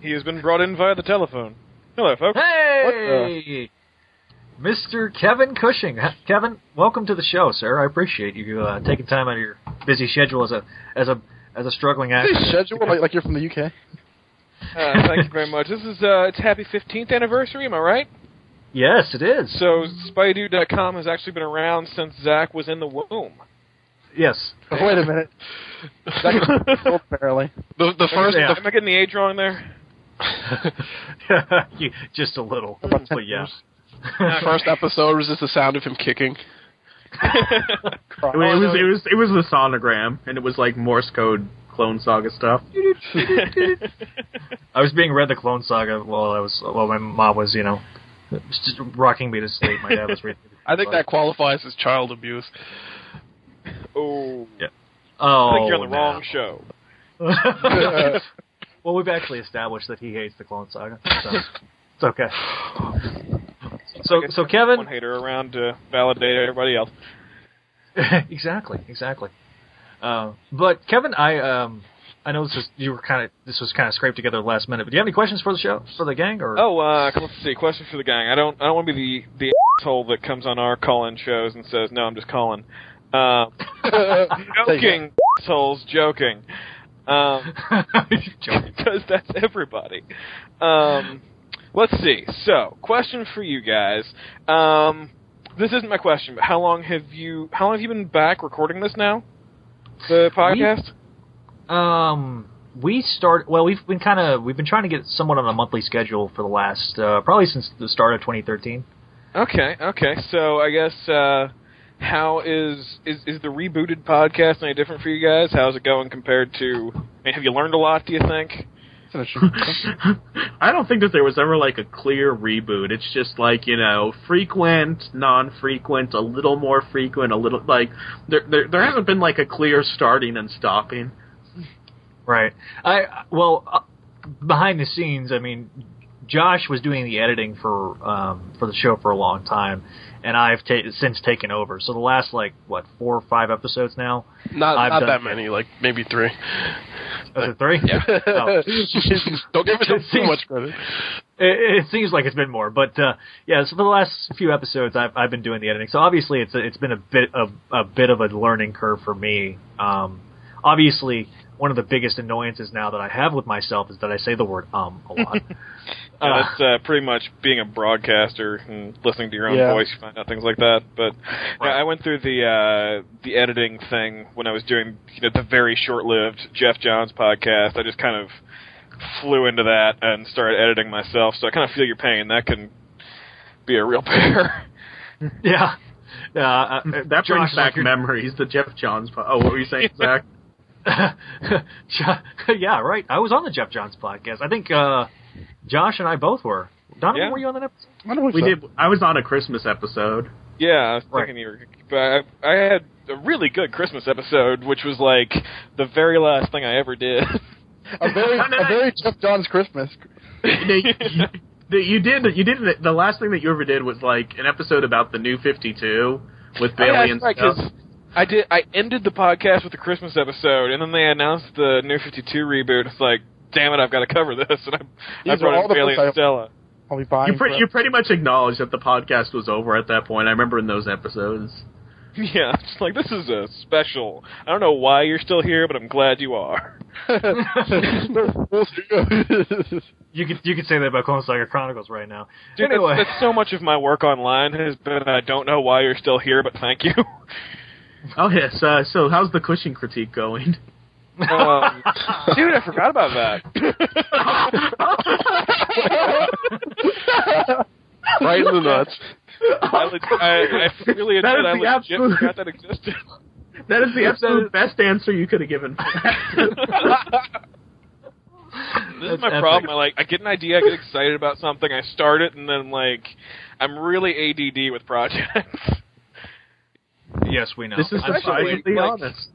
He has been brought in via the telephone. Hello, folks. Hey, Mr. Kevin Cushing. Kevin, welcome to the show, sir. I appreciate you uh, taking time out of your busy schedule as a as a as a struggling actor. Hey, schedule like, like you're from the UK. <laughs> Uh, thank you very much. This is uh, it's happy 15th anniversary. Am I right? Yes, it is. So SpideyDude.com has actually been around since Zach was in the womb. Yes. Oh, wait a minute. Zach is <laughs> apparently. The the first Yeah. Am I getting the age wrong there? <laughs> You- just a little, but yeah. The <laughs> first episode was just the sound of him kicking. <laughs> It, was- it was it was it was the sonogram, and it was like Morse code Clone Saga stuff. <laughs> I was being read the Clone Saga while I was while my mom was, you know, just rocking me to sleep. My dad was reading. I think that qualifies as child abuse. Oh. Yeah. Oh, I think you're on the no. wrong show. well, we've actually established that he hates the Clone Saga, so it's okay. So, so Kevin, one hater around to validate everybody else. <laughs> exactly, exactly. Uh, but Kevin, I um, I know this is you were kind of this was kind of scraped together last minute. But do you have any questions for the show for the gang or? Oh, uh, let's see. Question for the gang. I don't. I don't want to be the the asshole that comes on our call-in shows and says, "No, I'm just calling." Uh, <laughs> joking, assholes, joking. Um, <laughs> because that's everybody. Um, let's see. So, question for you guys. Um, this isn't my question, but how long have you? How long have you been back recording this now? The podcast. Um, we start. Well, we've been kind of we've been trying to get somewhat on a monthly schedule for the last uh, probably since the start of 2013. Okay, okay. So I guess uh how is is is the rebooted podcast any different for you guys? How's it going compared to? I mean, have you learned a lot? Do you think? <laughs> I don't think that there was ever like a clear reboot. It's just like you know, frequent, non-frequent, a little more frequent, a little like there there, there hasn't been like a clear starting and stopping. Right. I well uh, behind the scenes, I mean, Josh was doing the editing for um, for the show for a long time, and I've ta- since taken over. So the last like what four or five episodes now. Not I've not that many, like maybe three. Was it three? Yeah. Oh. <laughs> Don't give it too much credit. It, it seems like it's been more, but uh, yeah. So for the last few episodes, I've I've been doing the editing. So obviously, it's a, it's been a bit of a bit of a learning curve for me. Um, obviously, one of the biggest annoyances now that I have with myself is that I say the word um a lot. <laughs> Uh, that's uh, pretty much being a broadcaster and listening to your own Yeah. voice. You find out things like that. But yeah, I went through the uh, the editing thing when I was doing you know the very short-lived Geoff Johns podcast. I just kind of flew into that and started editing myself. So I kind of feel your pain. That can be a real <laughs> pair. yeah. Uh, uh, that Josh, brings back like memories. The Geoff Johns. Po- oh, what were you saying, <laughs> Zach? <laughs> yeah, right. I was on the Geoff Johns podcast. I think uh, Josh and I both were. Donovan, Yeah. were you on that episode? we did. I was on a Christmas episode. Yeah, I was thinking you were. But I, I had a really good Christmas episode, which was like the very last thing I ever did. A very, <laughs> a very Geoff John's Christmas. <laughs> The- you did. You did. The last thing that you ever did was like an episode about the new Fifty Two with Oh, Bailey yeah, and that's right, stuff. 'cause I did. I ended the podcast with the Christmas episode, and then they announced the New Fifty Two reboot. It's like, damn it, I've got to cover this, and I, I These are brought all in the Bailey I- and Stella. I'll be buying. You, pre- you pretty much acknowledged that the podcast was over at that point. I remember in those episodes. <laughs> Yeah, it's just like this is a special. I don't know why you're still here, but I'm glad you are. <laughs> You could you could say that about Clone Saga Chronicles right now. Dude, anyway, that's, that's so much of my work online has been. I don't know why you're still here, but thank you. Oh yes. Uh, so how's the Cushing critique going? Um, <laughs> dude, I forgot about that. <laughs> right in the nuts. I, leg- I, I really That admit I is the legit absolute- forgot that existed. That is the absolute best answer you could have given. <laughs> This is my epic. problem. I like I get an idea, I get excited about something, I start it, and then like I'm really ADD with projects. yes, we know. This is I'm surprisingly like- honest.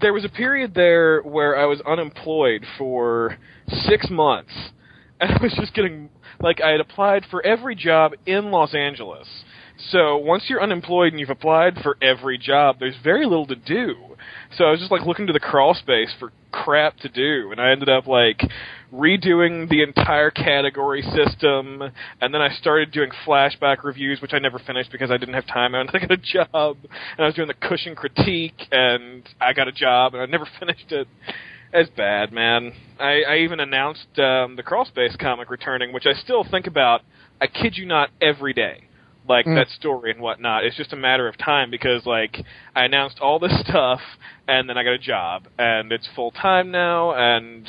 There was a period there where I was unemployed for six months, <laughs> and I was just getting like I had applied for every job in Los Angeles So once you're unemployed and you've applied for every job, there's very little to do. So I was just like looking to the crawl space for crap to do, and I ended up like redoing the entire category system, and then I started doing flashback reviews, which I never finished because I didn't have time, and <laughs> I got a job, and I was doing the Cushing critique, and I got a job, and I never <laughs> finished it. It's bad, man. I, I even announced um, the Crawl Space comic returning, which I still think about. I kid you not, every day like Mm. that story and whatnot. It's just a matter of time because like I announced all this <laughs> stuff and then I got a job and it's full time now and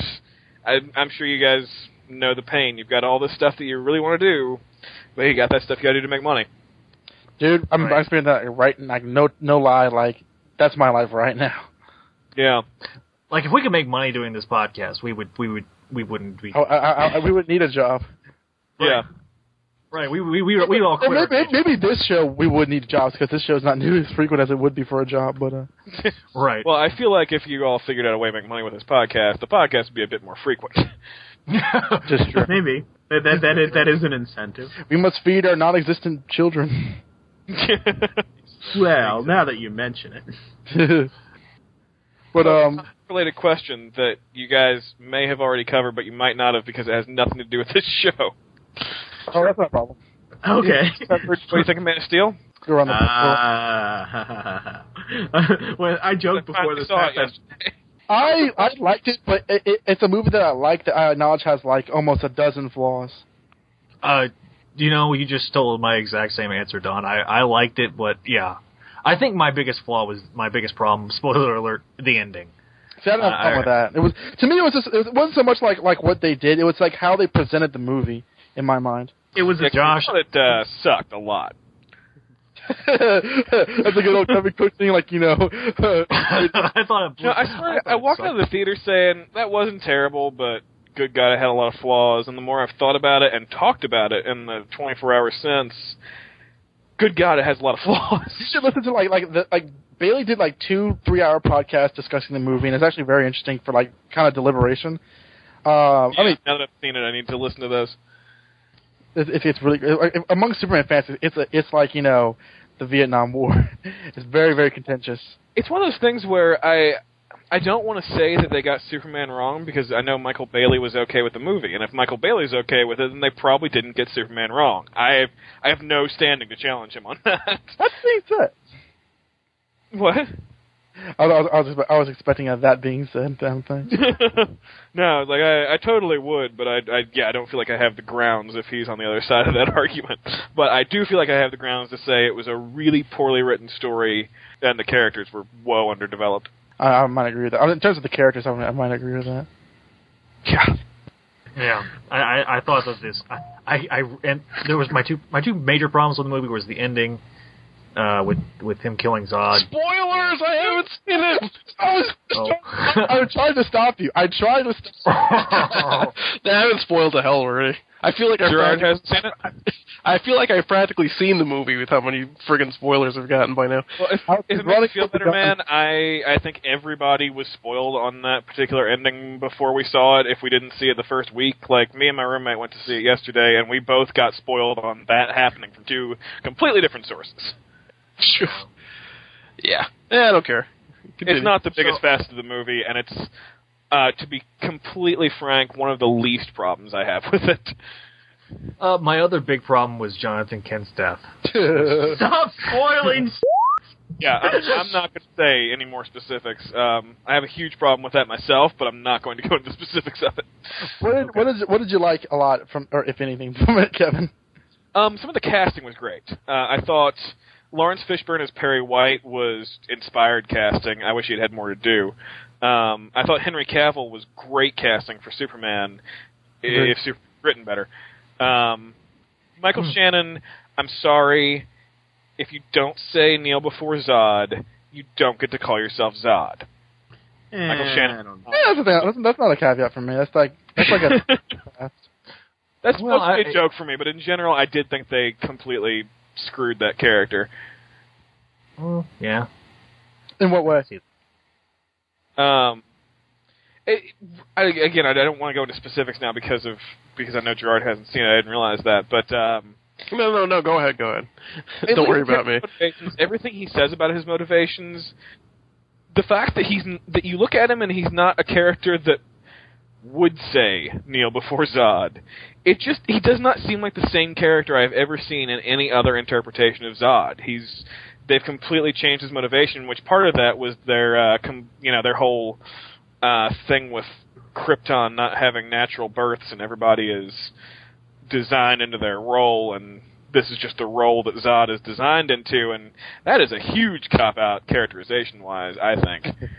I, I'm sure you guys know the pain. You've got all this stuff that you really want to do, but you got that stuff you got to do to make money. Dude, I'm, I'm experiencing that right like no no lie, like that's my life right now. Yeah. Like if we could make money doing this podcast, we would we would we wouldn't be Oh, I, I, I, we would need a job. Yeah. Right. We we we we'd all quit. our maybe, maybe this show we would need jobs because this show is not <laughs> nearly as frequent as it would be for a job. But uh, <laughs> right. Well, I feel like if you all figured out a way to make money with this podcast, the podcast would be a bit more frequent. <laughs> just true. Maybe that that that is, that is an incentive. we must feed our non-existent children. Well, now that you mention it, but um, related question that you guys may have already covered, but you might not have because it has nothing to do with this show. Oh, that's not a problem. okay. What do you think of Man of Steel? Go around the Ah. <laughs> well, I joked before this happened. I I liked it, but it, it, it's a movie that I like that I acknowledge has like almost a dozen flaws. Uh, you know, you just stole my exact same answer, Don. I I liked it, but yeah, I think my biggest flaw was my biggest problem. <laughs> Spoiler alert: the ending. See, I don't have a Uh, problem with that. It was to me, it was just it wasn't so much like like what they did. It was like how they presented the movie in my mind. It was a a 'cause I thought it uh, sucked a lot. <laughs> That's a good old Kevin Cook thing, like you know. <laughs> I thought it. No, I swear, I walked out of the theater saying that wasn't terrible, but good God, it had a lot of flaws. And the more I've thought about it and talked about it in the 24 hours since, good God, it has a lot of flaws. you should listen to like like the, like Bailey did like two three hour podcasts discussing the movie, and it's actually very interesting for like kind of deliberation. Um, I mean, now that I've seen it, I need to listen to those. It, it, it's really among Superman fans. It's a, it's like you know the Vietnam War. <laughs> it's very very contentious. It's one of those things where I. I don't want to say that they got Superman wrong because I know Michael Bailey was okay with the movie, and if Michael Bailey's okay with it, then they probably didn't get Superman wrong. I have, I have no standing to challenge him on <laughs> that. That's being said. What? I, was- I was I was expecting a that being said damn thing. <laughs> no, like I, I totally would, but I, I, yeah, I don't feel like I have the grounds if he's on the other side of that <laughs> argument. But I do feel like I have the grounds to say it was a really poorly written story, and the characters were woe underdeveloped. I, I might agree with that. In terms of the characters, I might, I might agree with that. Yeah. Yeah, I, I, I thought that this, I, I, I, and there was my two, my two major problems with the movie was the ending, uh, with with him killing Zod. Spoilers! I haven't seen it. I was, Oh. I was trying to stop you. I tried to. Stop <laughs> they haven't spoiled the hell already. I feel like I've Gerard practically, hasn't seen it. I feel like I've practically seen the movie with how many friggin' spoilers I've gotten by now. Well, if, if it running makes you feel better, man, I I think everybody was spoiled on that particular ending before we saw it. If we didn't see it the first week, like me and my roommate went to see it yesterday, and we both got spoiled on that happening from two completely different sources. <laughs> Sure. Yeah. Yeah, I don't care. Continue. It's not the biggest facet of the movie, and it's, uh, to be completely frank, one of the least problems I have <laughs> with it. Uh, my other big problem was Jonathan Kent's death. <laughs> Stop spoiling. Yeah, I'm, I'm not going to say any more specifics. Um, I have a huge problem with that myself, but I'm not going to go into the specifics of it. what did what did what did you like a lot from, or if anything, from it, Kevin? Um, some of the casting was great. Uh, I thought Laurence Fishburne as Perry White was inspired casting. I wish he had had more to do. Um, I thought Henry Cavill was great casting for Superman, Agreed. if Super written better. Um, Michael Hmm. Shannon, I'm sorry. If you don't say kneel before Zod, you don't get to call yourself Zod. Michael Eh, Shannon. Don't know. Yeah, that's, thing. That's, not a caveat for me. That's like that's like a. <laughs> <laughs> That's Well, supposed to be a joke for me, but in general, I did think they completely screwed that character. Yeah. in what way? Um, it, I, again, I, I don't want to go into specifics now because of because I know Gerard hasn't seen it. I didn't realize that, but um, No, no, no. Go ahead. Go ahead. Don't worry about me. Everything he says about his motivations, the fact that he's that you look at him and he's not a character that would say kneel before Zod. It just he does not seem like the same character I've ever seen in any other interpretation of Zod. He's they've completely changed his motivation, which part of that was their uh, com- you know their whole uh, thing with Krypton not having natural births and everybody is designed into their role and this is just the role that Zod is designed into and that is a huge cop out characterization wise, I think. <laughs>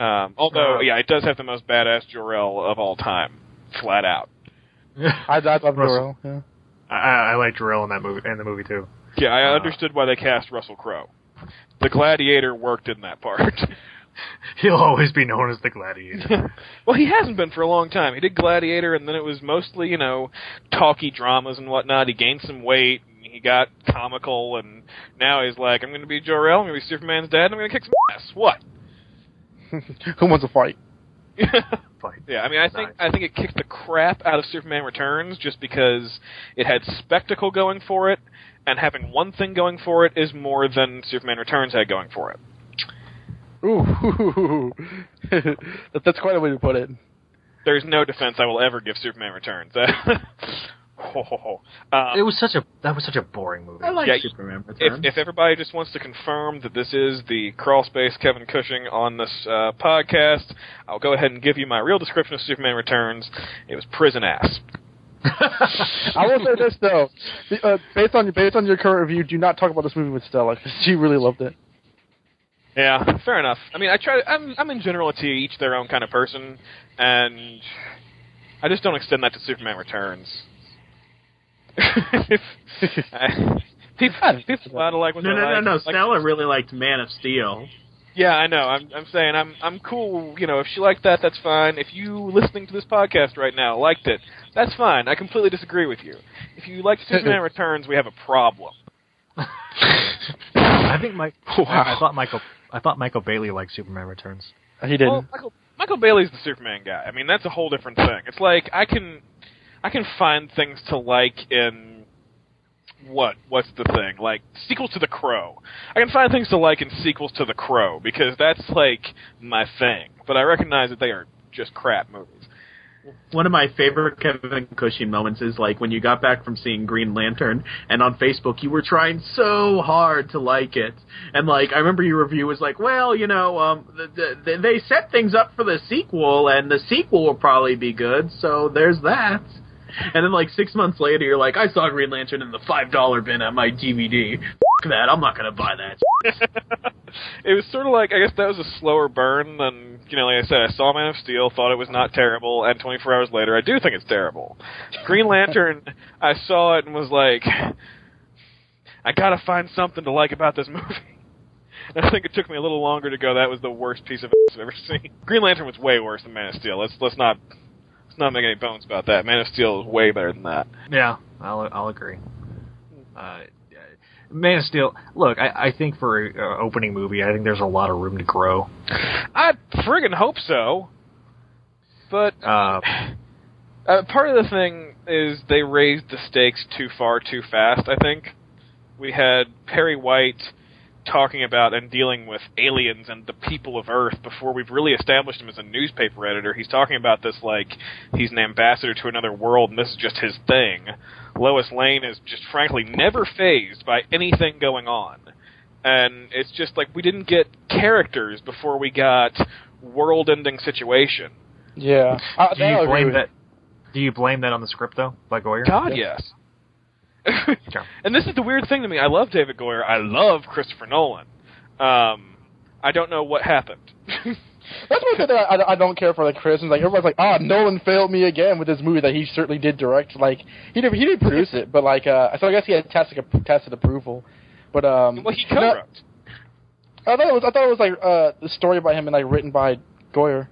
Um, although, Uh, yeah, it does have the most badass Jor-El of all time, flat out. <laughs> I, I love Russell. Jor-El. Yeah. I, I like Jor-El in that movie in the movie too. Yeah, I Uh, understood why they cast Russell Crowe. The Gladiator worked in that part. <laughs> <laughs> He'll always be known as the Gladiator. well, he hasn't been for a long time. He did Gladiator, and then it was mostly, you know, talky dramas and whatnot. He gained some weight, and he got comical, and now he's like, I'm going to be Jor-El, I'm going to be Superman's dad, and I'm going to kick some ass. What? <laughs> Who wants to <laughs> fight? Yeah, I mean, I think I think it kicked the crap out of Superman Returns just because it had spectacle going for it, and having one thing going for it is more than Superman Returns had going for it. Ooh, <laughs> That- that's quite a way to put it. There's no defense I will ever give Superman Returns. Ho, ho, ho. Um, it was such a that was such a boring movie. I like Yeah, Superman if, Returns. if everybody just wants to confirm that this is the crawl space Kevin Cushing on this uh, podcast, I'll go ahead and give you my real description of Superman Returns. It was prison ass. <laughs> I will say this though, The- uh, based on based on your current review, do not talk about this movie with Stella because she really loved it. Yeah, fair enough. I mean, I try. I'm I'm in general to each their own kind of person, and I just don't extend that to Superman Returns. I- <laughs> people, people out of like what no, they no, no, no. Like- Stella really liked Man of Steel. Yeah, I know. I'm I'm saying I'm I'm cool. You know, if she liked that, that's fine. If you listening to this podcast right now liked it, that's fine. I completely disagree with you. If you liked Superman <laughs> Returns, we have a problem. <laughs> I think Mike. I, I thought Michael. I thought Michael Bailey liked Superman Returns. He didn't. Well, Michael Michael Bailey's the Superman guy. I mean, that's a whole different thing. It's like I can I can find things to like in what what's the thing like sequels to The Crow. I can find things to like in sequels to The Crow because that's like my thing. But I recognize that they are just crap movies. One of my favorite Kevin Cushing moments is like when you got back from seeing Green Lantern, and on Facebook you were trying so hard to like it, and like I remember your review was like, well, you know, um, the, the, they set things up for the sequel, and the sequel will probably be good, so there's that. And then like six months later, you're like, I saw Green Lantern in the five dollar bin at my DVD. F- that, I'm not gonna buy that. <laughs> it was sort of like I guess that was a slower burn than you know. Like I said, I saw Man of Steel, thought it was not terrible, and 24 hours later, I do think it's terrible. Green Lantern, I saw it and was like, I gotta find something to like about this movie. <laughs> I think it took me a little longer to go. That was the worst piece of <laughs> I've ever seen. Green Lantern was way worse than Man of Steel. Let's let's not let's not make any bones about that. Man of Steel is way better than that. Yeah, I'll I'll agree. Uh, Man of Steel. Look, I, I think for an uh, opening movie, I think there's a lot of room to grow. I friggin' hope so. But Uh, <sighs> Uh, part of the thing is they raised the stakes too far too fast, I think. We had Perry White talking about and dealing with aliens and the people of Earth before we've really established him as a newspaper editor. He's talking about this like he's an ambassador to another world and this is just his thing. Lois Lane is just frankly never phased by anything going on. And it's just like we didn't get characters before we got world ending situation. Yeah. Uh, do you blame that? Do you blame that on the script though, by Goyer? God, yes. <laughs> and this is the weird thing to me. I love David Goyer. I love Christopher Nolan. Um, I don't know what happened. <laughs> That's one thing that I, I don't care for like criticisms. Like everybody's like, ah, Nolan failed me again with this movie that he certainly did direct. Like he did, he did produce it, but like, uh, so I guess he had tacit, tacit approval. But um, well, he no, co-wrote. I thought it was, I thought it was like uh, the story by him and like written by Goyer.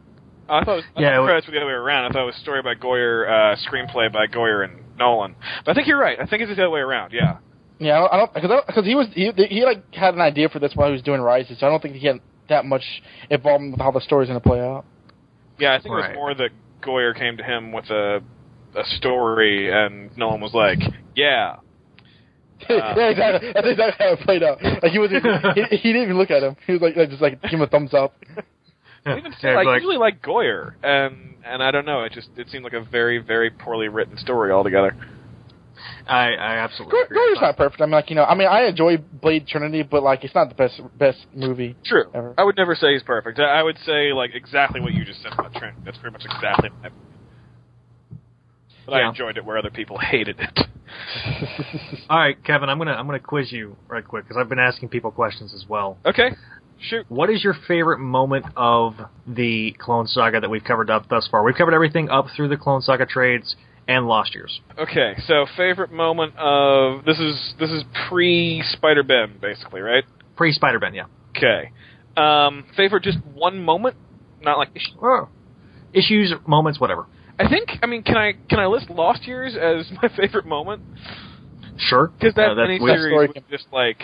I thought it was, I Yeah, thought it was- the other way around. I thought it was story by Goyer, uh, screenplay by Goyer and Nolan. But I think you're right. I think it's the other way around. Yeah. Yeah, I don't because because he was he he like had an idea for this while he was doing Rises, so I don't think he had that much involvement with how the story's going to play out. Yeah, I think it was more that Goyer came to him with a a story, and Nolan was like, "Yeah, <laughs> yeah, exactly. That's exactly how it played out. Like he was, he, he didn't even look at him. He was like, like just like give him a thumbs up. Even <laughs> still, I usually like Goyer, and and I don't know. It just it seemed like a very very poorly written story altogether. I I absolutely Go- Goyer's not perfect. I mean, like you know, I mean, I enjoy Blade Trinity, but like it's not the best best movie. True. Ever. I would never say he's perfect. I I would say like exactly what you just said about Trent. That's pretty much exactly my opinion. But I enjoyed it where other people <laughs> hated it. All right, Kevin, I'm gonna I'm gonna quiz you right quick because I've been asking people questions as well. Okay, shoot. What is your favorite moment of the Clone Saga that we've covered up thus far? We've covered everything up through the Clone Saga trades and Lost Years. Okay, so favorite moment of this is this is pre Spider Ben basically, right? Pre Spider Ben, yeah. Okay. Um, favorite just one moment, not like Oh. Issues, moments, whatever. I think. I mean, can I can I list Lost Years as <laughs> my favorite moment? Sure. Because that Uh, that's- miniseries we- was just like,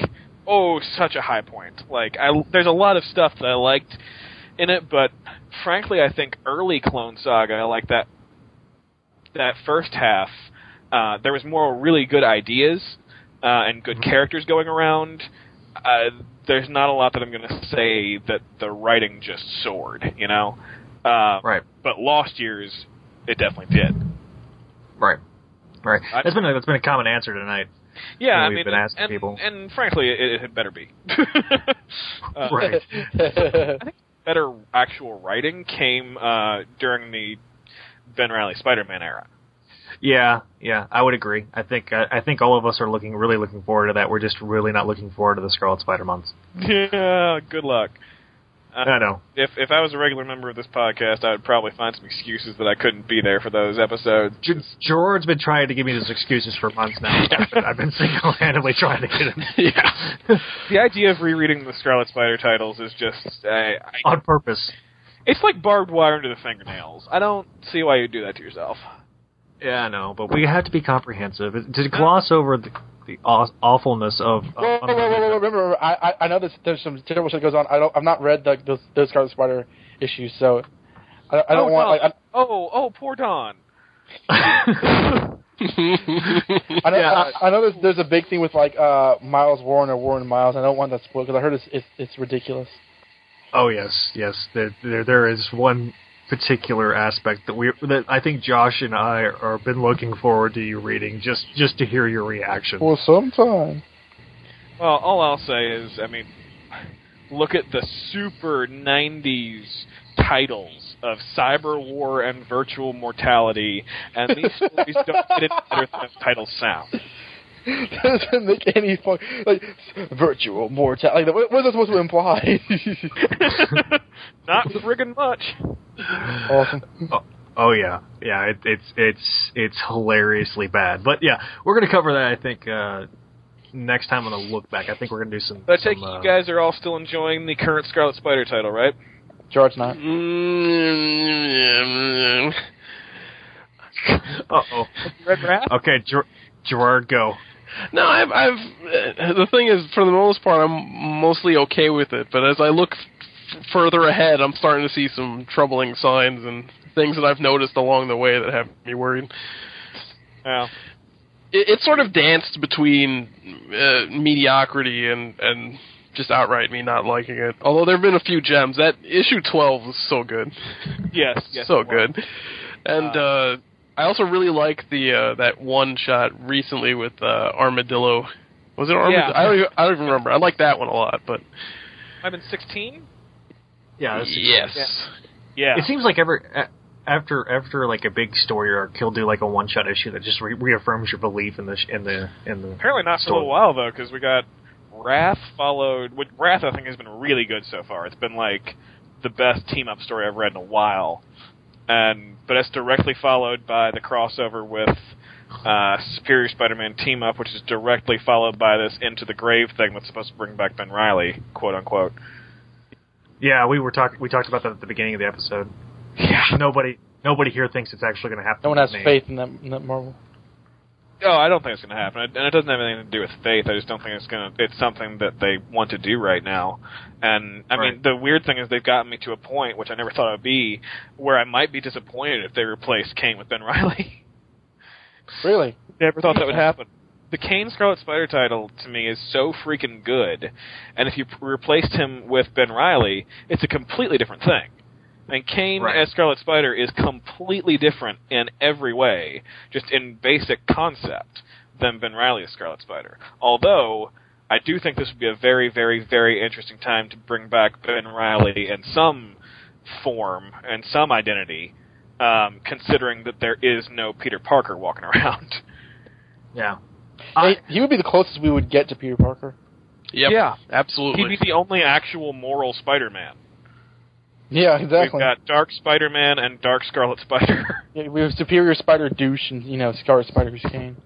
oh, such a high point. Like, I there's a lot of stuff that I liked in it, but frankly, I think early Clone Saga, I like that that first half. Uh, there was more really good ideas uh, and good characters going around. Uh, there's not a lot that I'm going to say that the writing just soared, you know. Uh, right. But Lost Years, it definitely did. Right. Right. I- That's been a, that's been a common answer tonight. Yeah, I we've mean, been asking and, people. and frankly, it, it had better be. <laughs> Uh, Right. I think better actual writing came uh, during the Ben Reilly Spider-Man era. Yeah, yeah, I would agree. I think I, I think all of us are looking really looking forward to that. We're just really not looking forward to the Scarlet Spider months. <laughs> Yeah, good luck. Uh, I know. If if I was a regular member of this podcast, I would probably find some excuses that I couldn't be there for those episodes. Gerard's been trying to give me those excuses for months now. I've been, I've been single-handedly trying to get him. <laughs> yeah. the idea of rereading the Scarlet Spider titles is just I, I, on purpose. It's like barbed wire under the fingernails. I don't see why you'd do that to yourself. Yeah, I know, but we have to be comprehensive. To gloss over the, the aw- awfulness of, of Whoa, whoa, whoa, whoa, whoa, remember, I, I I know there's there's some terrible shit that goes on. I don't I've not read the, those those Scarlet Spider issues, so I, I don't oh, want Don. like I, oh oh poor Don. <laughs> I know I, I know there's there's a big thing with like uh Miles Warren or Warren Miles. I don't want that spoiled because I heard it's, it's it's ridiculous. Oh yes, yes. There, there, there is one particular aspect that we that I think Josh and I are been looking forward to you reading just just to hear your reaction. For some time. Well, all I'll say is, I mean, look at the super '90s titles of Cyber War and Virtual Mortality, and these stories don't get any better than the titles sound. <laughs> doesn't make any fun. Like virtual mortality. Like, what, what is that supposed to imply? <laughs> Not friggin' much. awesome. Oh, oh yeah, yeah. It, it's it's it's hilariously bad. But yeah, we're gonna cover that. I think uh, next time on the look back. I think we're gonna do some. But I take some, it uh, you guys are all still enjoying the current Scarlet Spider title, right? George not. <laughs> Uh oh. Red Wrath? Okay, Ger- Gerard, go. No, I've, I've. Uh, the thing is, for the most part, I'm mostly okay with it. But as I look f- further ahead, I'm starting to see some troubling signs and things that I've noticed along the way that have me worried. Yeah. It, it sort of danced between uh, mediocrity and and just outright me not liking it. Although there have been a few gems. That issue 12 was so good. Yes, yes. so good. And uh, I also really like the uh, that one shot recently with uh, Armadillo. Was it Armadillo? Yeah. I don't even, I don't even remember. I like that one a lot, but I've been 16. Yeah. yes. Yeah. It seems like every after after like a big story arc, he'll do like a one shot issue that just re- reaffirms your belief in the sh- in the in the. Apparently not for a little while though, because we got Wrath followed. Which Wrath I think has been really good so far. It's been like the best team up story I've read in a while, and but it's directly followed by the crossover with uh, Superior Spider-Man team up, which is directly followed by this Into the Grave thing that's supposed to bring back Ben Reilly, quote unquote. Yeah, we were talking. We talked about that at the beginning of the episode. Yeah. Nobody nobody here thinks it's actually going to happen. No one has with me. faith in that, in that Marvel. Oh, I don't think it's going to happen, and it doesn't have anything to do with faith. I just don't think it's going to. It's something that they want to do right now, and I mean, the weird thing is they've gotten me to a point which I never thought I'd be, where I might be disappointed if they replace Kaine with Ben <laughs> Reilly. Really? never thought that would happen. the Kaine Scarlet Spider title to me is so freaking good, and if you p- replaced him with Ben Reilly, it's a completely different thing. And Kaine Right. as Scarlet Spider is completely different in every way, just in basic concept, than Ben Reilly as Scarlet Spider. Although, I do think this would be a very, very, very interesting time to bring back Ben Reilly in some form and some identity, um, considering that there is no Peter Parker walking <laughs> around. Yeah. Hey, he would be the closest we would get to Peter Parker. Yep, Yeah. absolutely. He'd be the only actual moral Spider-Man. Yeah, exactly. We've got Dark Spider-Man and Dark Scarlet Spider. <laughs> Yeah, we have Superior Spider douche and you know Scarlet Spider who's Kaine.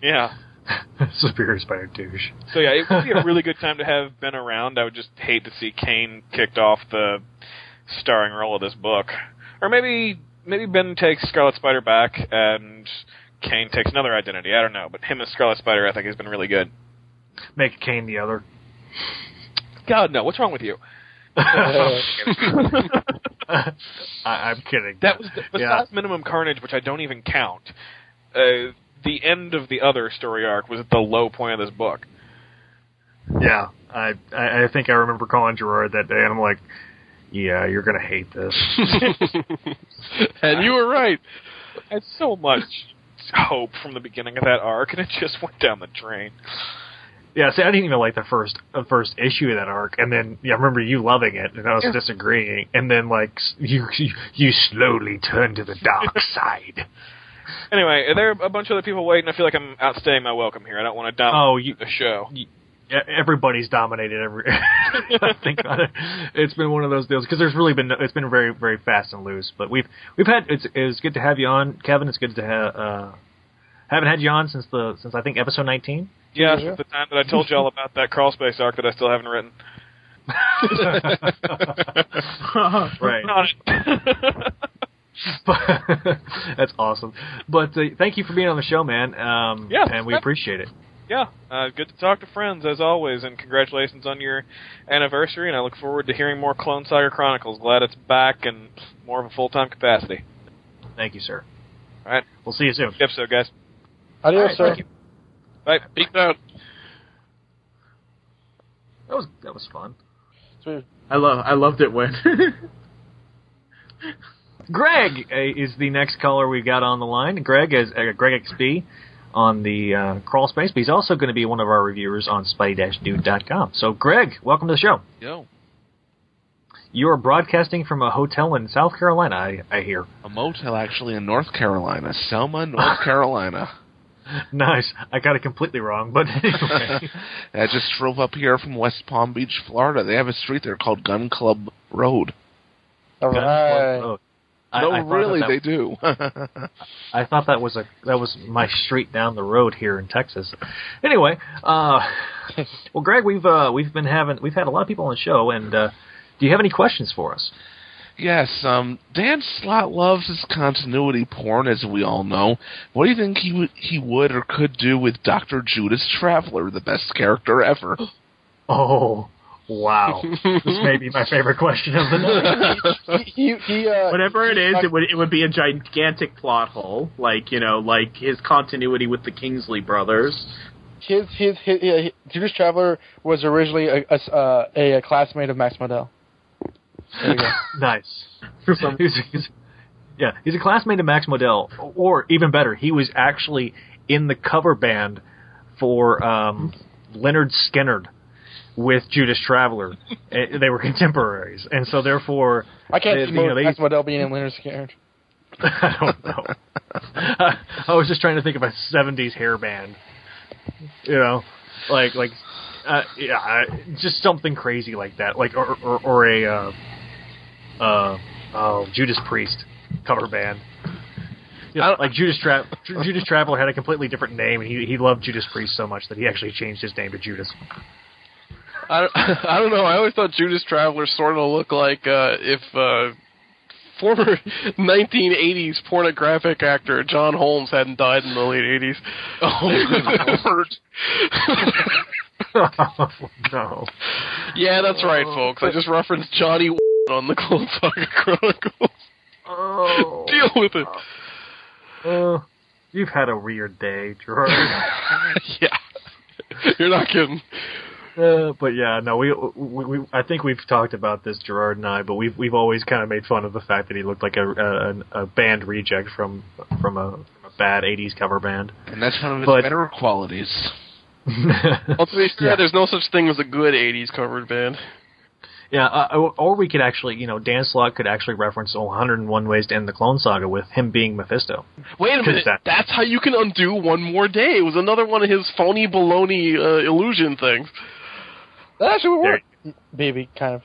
yeah. <laughs> Superior Spider douche. So yeah, it would be a really good time to have Ben around. I would just hate to see Kaine kicked off the starring role of this book, or maybe maybe Ben takes Scarlet Spider back and Kaine takes another identity. I don't know, but him as Scarlet Spider, I think, has been really good. Make Kaine the other. God no, what's wrong with you? <laughs> I, I'm kidding. That was the, Yeah. besides Minimum Carnage, which I don't even count. Uh, the end of the other story arc was at the low point of this book. Yeah, I, I I think I remember calling Gerard that day, and I'm like, "Yeah, you're gonna hate this." <laughs> and you were right. I had so much hope from the beginning of that arc, and it just went down the drain. yeah, see, I didn't even like the first the first issue of that arc, and then yeah, I remember you loving it, and I was Yeah. disagreeing, and then like you you, you slowly turned to the dark <laughs> side. Anyway, there are a bunch of other people waiting. I feel like I'm outstaying my welcome here. I don't want to dominate Oh, you, the show. yeah, everybody's dominated every. <laughs> I think it. It's been one of those deals because there's really been it's been very very fast and loose. But we've we've had it's it's good to have you on, Kevin. It's good to have. Uh, haven't had you on since the since I think episode 19. Yeah, since the time that I told y'all about that crawl space arc that I still haven't written. <laughs> <laughs> right. <laughs> On it. That's awesome. But uh, thank you for being on the show, man. Um, Yeah, and we appreciate it. yeah, uh, good to talk to friends as always, and congratulations on your anniversary. And I look forward to hearing more Clone Saga Chronicles. Glad it's back and more of a full time capacity. Thank you, sir. All right, We'll see you soon. good episode, guys. Adios, All right, sir. thank you. Bye. Peace out. That was that was fun. So, I love I loved it when <laughs> Greg uh, is the next caller we've got on the line. Greg is uh, Greg XB on the uh, crawl space, but he's also going to be one of our reviewers on spidey-dude.com. So, Greg, welcome to the show. Yo, You are broadcasting from a hotel in South Carolina, I, I hear. a motel actually in North Carolina, Selma, North <laughs> Carolina. Nice. I got it completely wrong, but <laughs> anyway. I just drove up here from West Palm Beach, Florida. They have a street there called Gun Club Road. all right. Oh, I- no, I really, that they do. <laughs> I thought that was a that was my street down the road here in Texas. Anyway, uh, <laughs> well, Greg, we've uh, we've been having we've had a lot of people on the show, and uh, do you have any questions for us? yes, um, Dan Slott loves his continuity porn, as we all know. What do you think he would he would or could do with Doctor Judas Traveler, the best character ever? <gasps> Oh, wow! <laughs> this may be my favorite question of the night. <laughs> he, he, uh, whatever it is, it would it would be a gigantic plot hole, like you know, like his continuity with the Kingsley brothers. his his, his, his Judas Traveler was originally a a, uh, a, a classmate of Max Modell. There you go. <laughs> nice. He's- he's- yeah, he's a classmate of Max Modell, or even better, he was actually in the cover band for um, Lynyrd Skynyrd with Judas Traveler. <laughs> Eh, they were contemporaries, and so therefore, I can't they- see you know, they- Max Modell being in Lynyrd Skynyrd. <laughs> I don't know. <laughs> I was just trying to think of a '70s hair band, you know, like like uh, yeah, just something crazy like that, like or or, or a uh, uh, oh Judas Priest cover band. Yeah, like Judas Tra- Judas Traveler had a completely different name, and he he loved Judas Priest so much that he actually changed his name to Judas. I don't, <laughs> I don't know. I always thought Judas Traveler sort of looked like uh, if uh, former <laughs> 1980s pornographic actor John Holmes hadn't died in the late 80s. Oh <laughs> no! yeah, that's right, folks. I just referenced Johnny on the Clone Saga Chronicles. Oh. Deal with it. Uh, You've had a weird day, Gerard. yeah, you're not kidding. Uh, but yeah, no, we, we, we, I think we've talked about this, Gerard and I, but we've we've always kind of made fun of the fact that he looked like a a, a band reject from from a, from a bad '80s cover band. And that's one of his But- better qualities. <laughs> Well, to be fair, Yeah. there's no such thing as a good '80s cover band. Yeah, uh, or- or we could actually, you know, Dan Slott could actually reference 101 Ways to End the Clone Saga with him being Mephisto. Wait a 'Cause minute, that- that's how you can undo one more day. It was another one of his phony baloney uh, illusion things. That actually would work. Maybe kind of.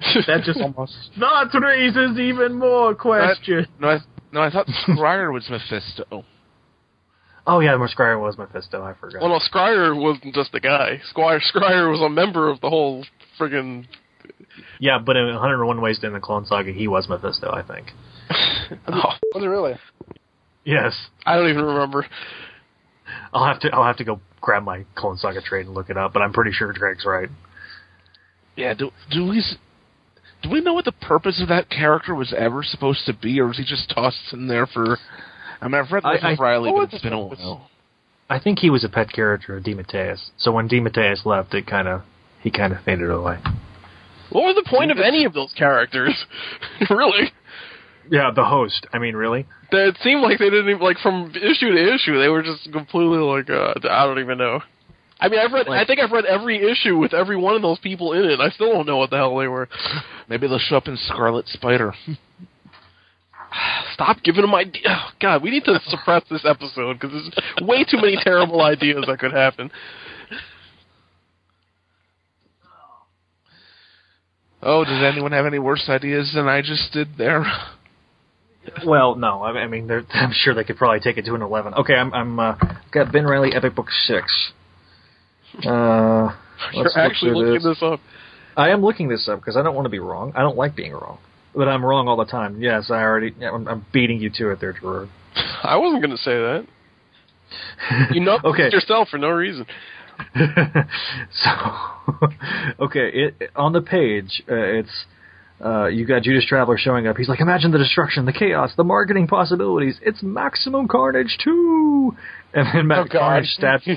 <laughs> That just almost. that raises even more questions. No, I, no, I thought Scrier was Mephisto. <laughs> Oh yeah, Scrier was Mephisto. I forgot. Well, no, Scrier wasn't just a guy. Squire Scrier was a member of the whole friggin' Yeah, but in 101 Ways to End the Clone Saga, he was Mephisto, I think. <laughs> Oh, Was it really? Yes, I don't even remember. I'll have to I'll have to go grab my Clone Saga trade and look it up, but I'm pretty sure Greg's right. Yeah, do do we s- do we know what the purpose of that character was ever supposed to be, or was he just tossed in there for? I mean, I've read I- Life I- of Reilly, what but was it's the been a while. I think he was a pet character of DeMatteis. So when DeMatteis left, it kind of he kind of faded away. What was the point of any of those characters? <laughs> really? Yeah, the host. I mean, really? It seemed like they didn't even like from issue to issue. They were just completely like uh, I don't even know. I mean, I've read. I think I've read every issue with every one of those people in it. I still don't know what the hell they were. Maybe they'll show up in Scarlet Spider. <sighs> Stop giving them ideas. Oh, God, we need to suppress this episode because there's way too many terrible ideas that could happen. Oh, does anyone have any worse ideas than I just did there? Well, no. I I mean, they're, <laughs> I'm sure they could probably take it to an 11. Okay, I'm I'm uh, got Ben Reilly Epic Book Six. Uh, <laughs> You're look actually looking this. this up. I am looking this up because I don't want to be wrong. I don't like being wrong, but I'm wrong all the time. Yes, I already. Yeah, I'm, I'm beating you to it there, Gerard. <laughs> I wasn't going to say that. You know Okay. yourself for no reason. so, okay, it, on the page, uh, it's uh, you got Judas Traveler showing up. He's like, "Imagine the destruction, the chaos, the marketing possibilities. It's Maximum Carnage too." And then Ma- Oh. Carnage stabs. <laughs>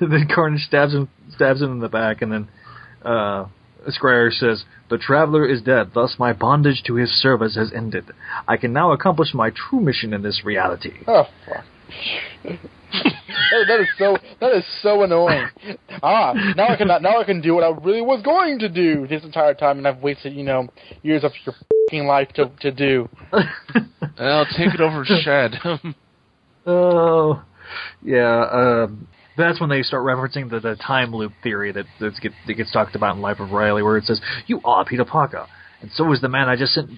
then Carnage stabs him, stabs him in the back, and then uh, Scrier says, "The Traveler is dead. Thus, my bondage to his service has ended. I can now accomplish my true mission in this reality." Oh fuck. <laughs> that, that is so that is so annoying. <laughs> Ah, now I can now I can do what I really was going to do this entire time, and I've wasted you know years of your fucking life to to do. <laughs> I'll take it over Shed. <laughs> Oh, yeah. Um, that's when they start referencing the, the time loop theory that that's get, that gets talked about in Life of Reilly, where it says, "You are Peter Parker, and so is the man I just sent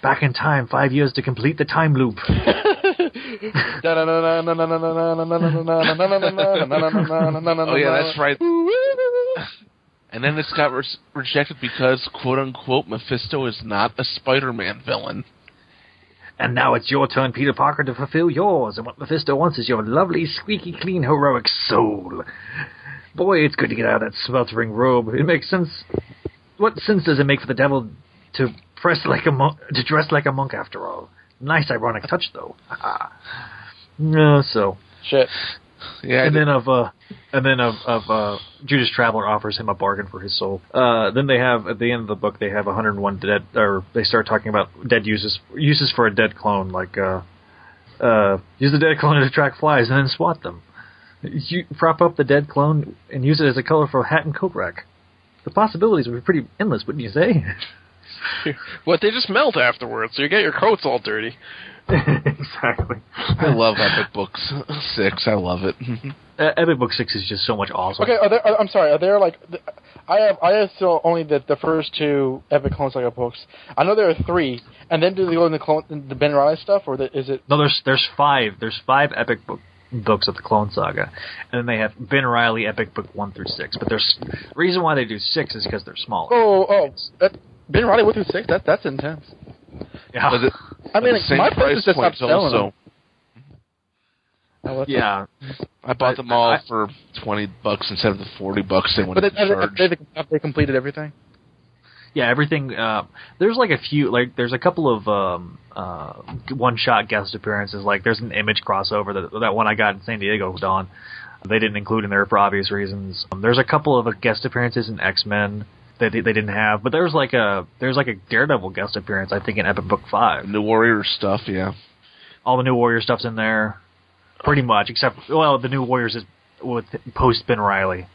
back in time five years to complete the time loop." Oh yeah, that's right. And then it's got re- rejected because "quote unquote" Mephisto is not a Spider-Man villain. And now it's your turn, Peter Parker, to fulfill yours. And what Mephisto wants is your lovely, squeaky clean, heroic soul. Boy, it's good to get out of that sweltering robe. It makes sense. What sense does it make for the devil to press like a monk, to dress like a monk after all? Nice ironic touch, though. <laughs> uh, so shit. Yeah, and then of uh, and then of of uh, Judas Traveler offers him a bargain for his soul. Uh, then they have at the end of the book they have 101 dead, or they start talking about dead uses uses for a dead clone, like uh, uh, use the dead clone to attract flies and then swat them. You prop up the dead clone and use it as a colorful hat and coat rack. The possibilities would be pretty endless, wouldn't you say? <laughs> <laughs> What they just melt afterwards, so you get your coats all dirty. <laughs> exactly. I love Epic Books Six. I love it. Uh, Epic Book Six is just so much awesome. Okay, are there? Are, I'm sorry. Are there like? th- I have I have still only the the first two Epic Clone Saga books. I know there are three, and then do they go in the clone the Ben Reilly stuff, or the, is it? No, there's there's five. There's five epic book, books of the Clone Saga, and then they have Ben Reilly epic book one through six. But there's reason why they do six is because they're smaller. Oh oh, that, Ben Reilly one through six. That that's intense. Yeah. Was it, I mean, the same my place price is just not selling also. them. Oh, what's Yeah, I bought them all for twenty bucks instead of the forty bucks they But wanted they, to charge. they, have they completed everything? yeah, everything. Uh, there's like a few, like there's a couple of um, uh, one-shot guest appearances. Like there's an image crossover that that one I got in San Diego, Dawn. They didn't include in there for obvious reasons. Um, there's a couple of uh, guest appearances in X Men that they, they didn't have, but there's like a there's like a Daredevil guest appearance I think in Epic Book Five. New Warrior stuff, yeah. All the New Warrior stuff's in there, pretty much, except well, the New Warriors is with post Ben Reilly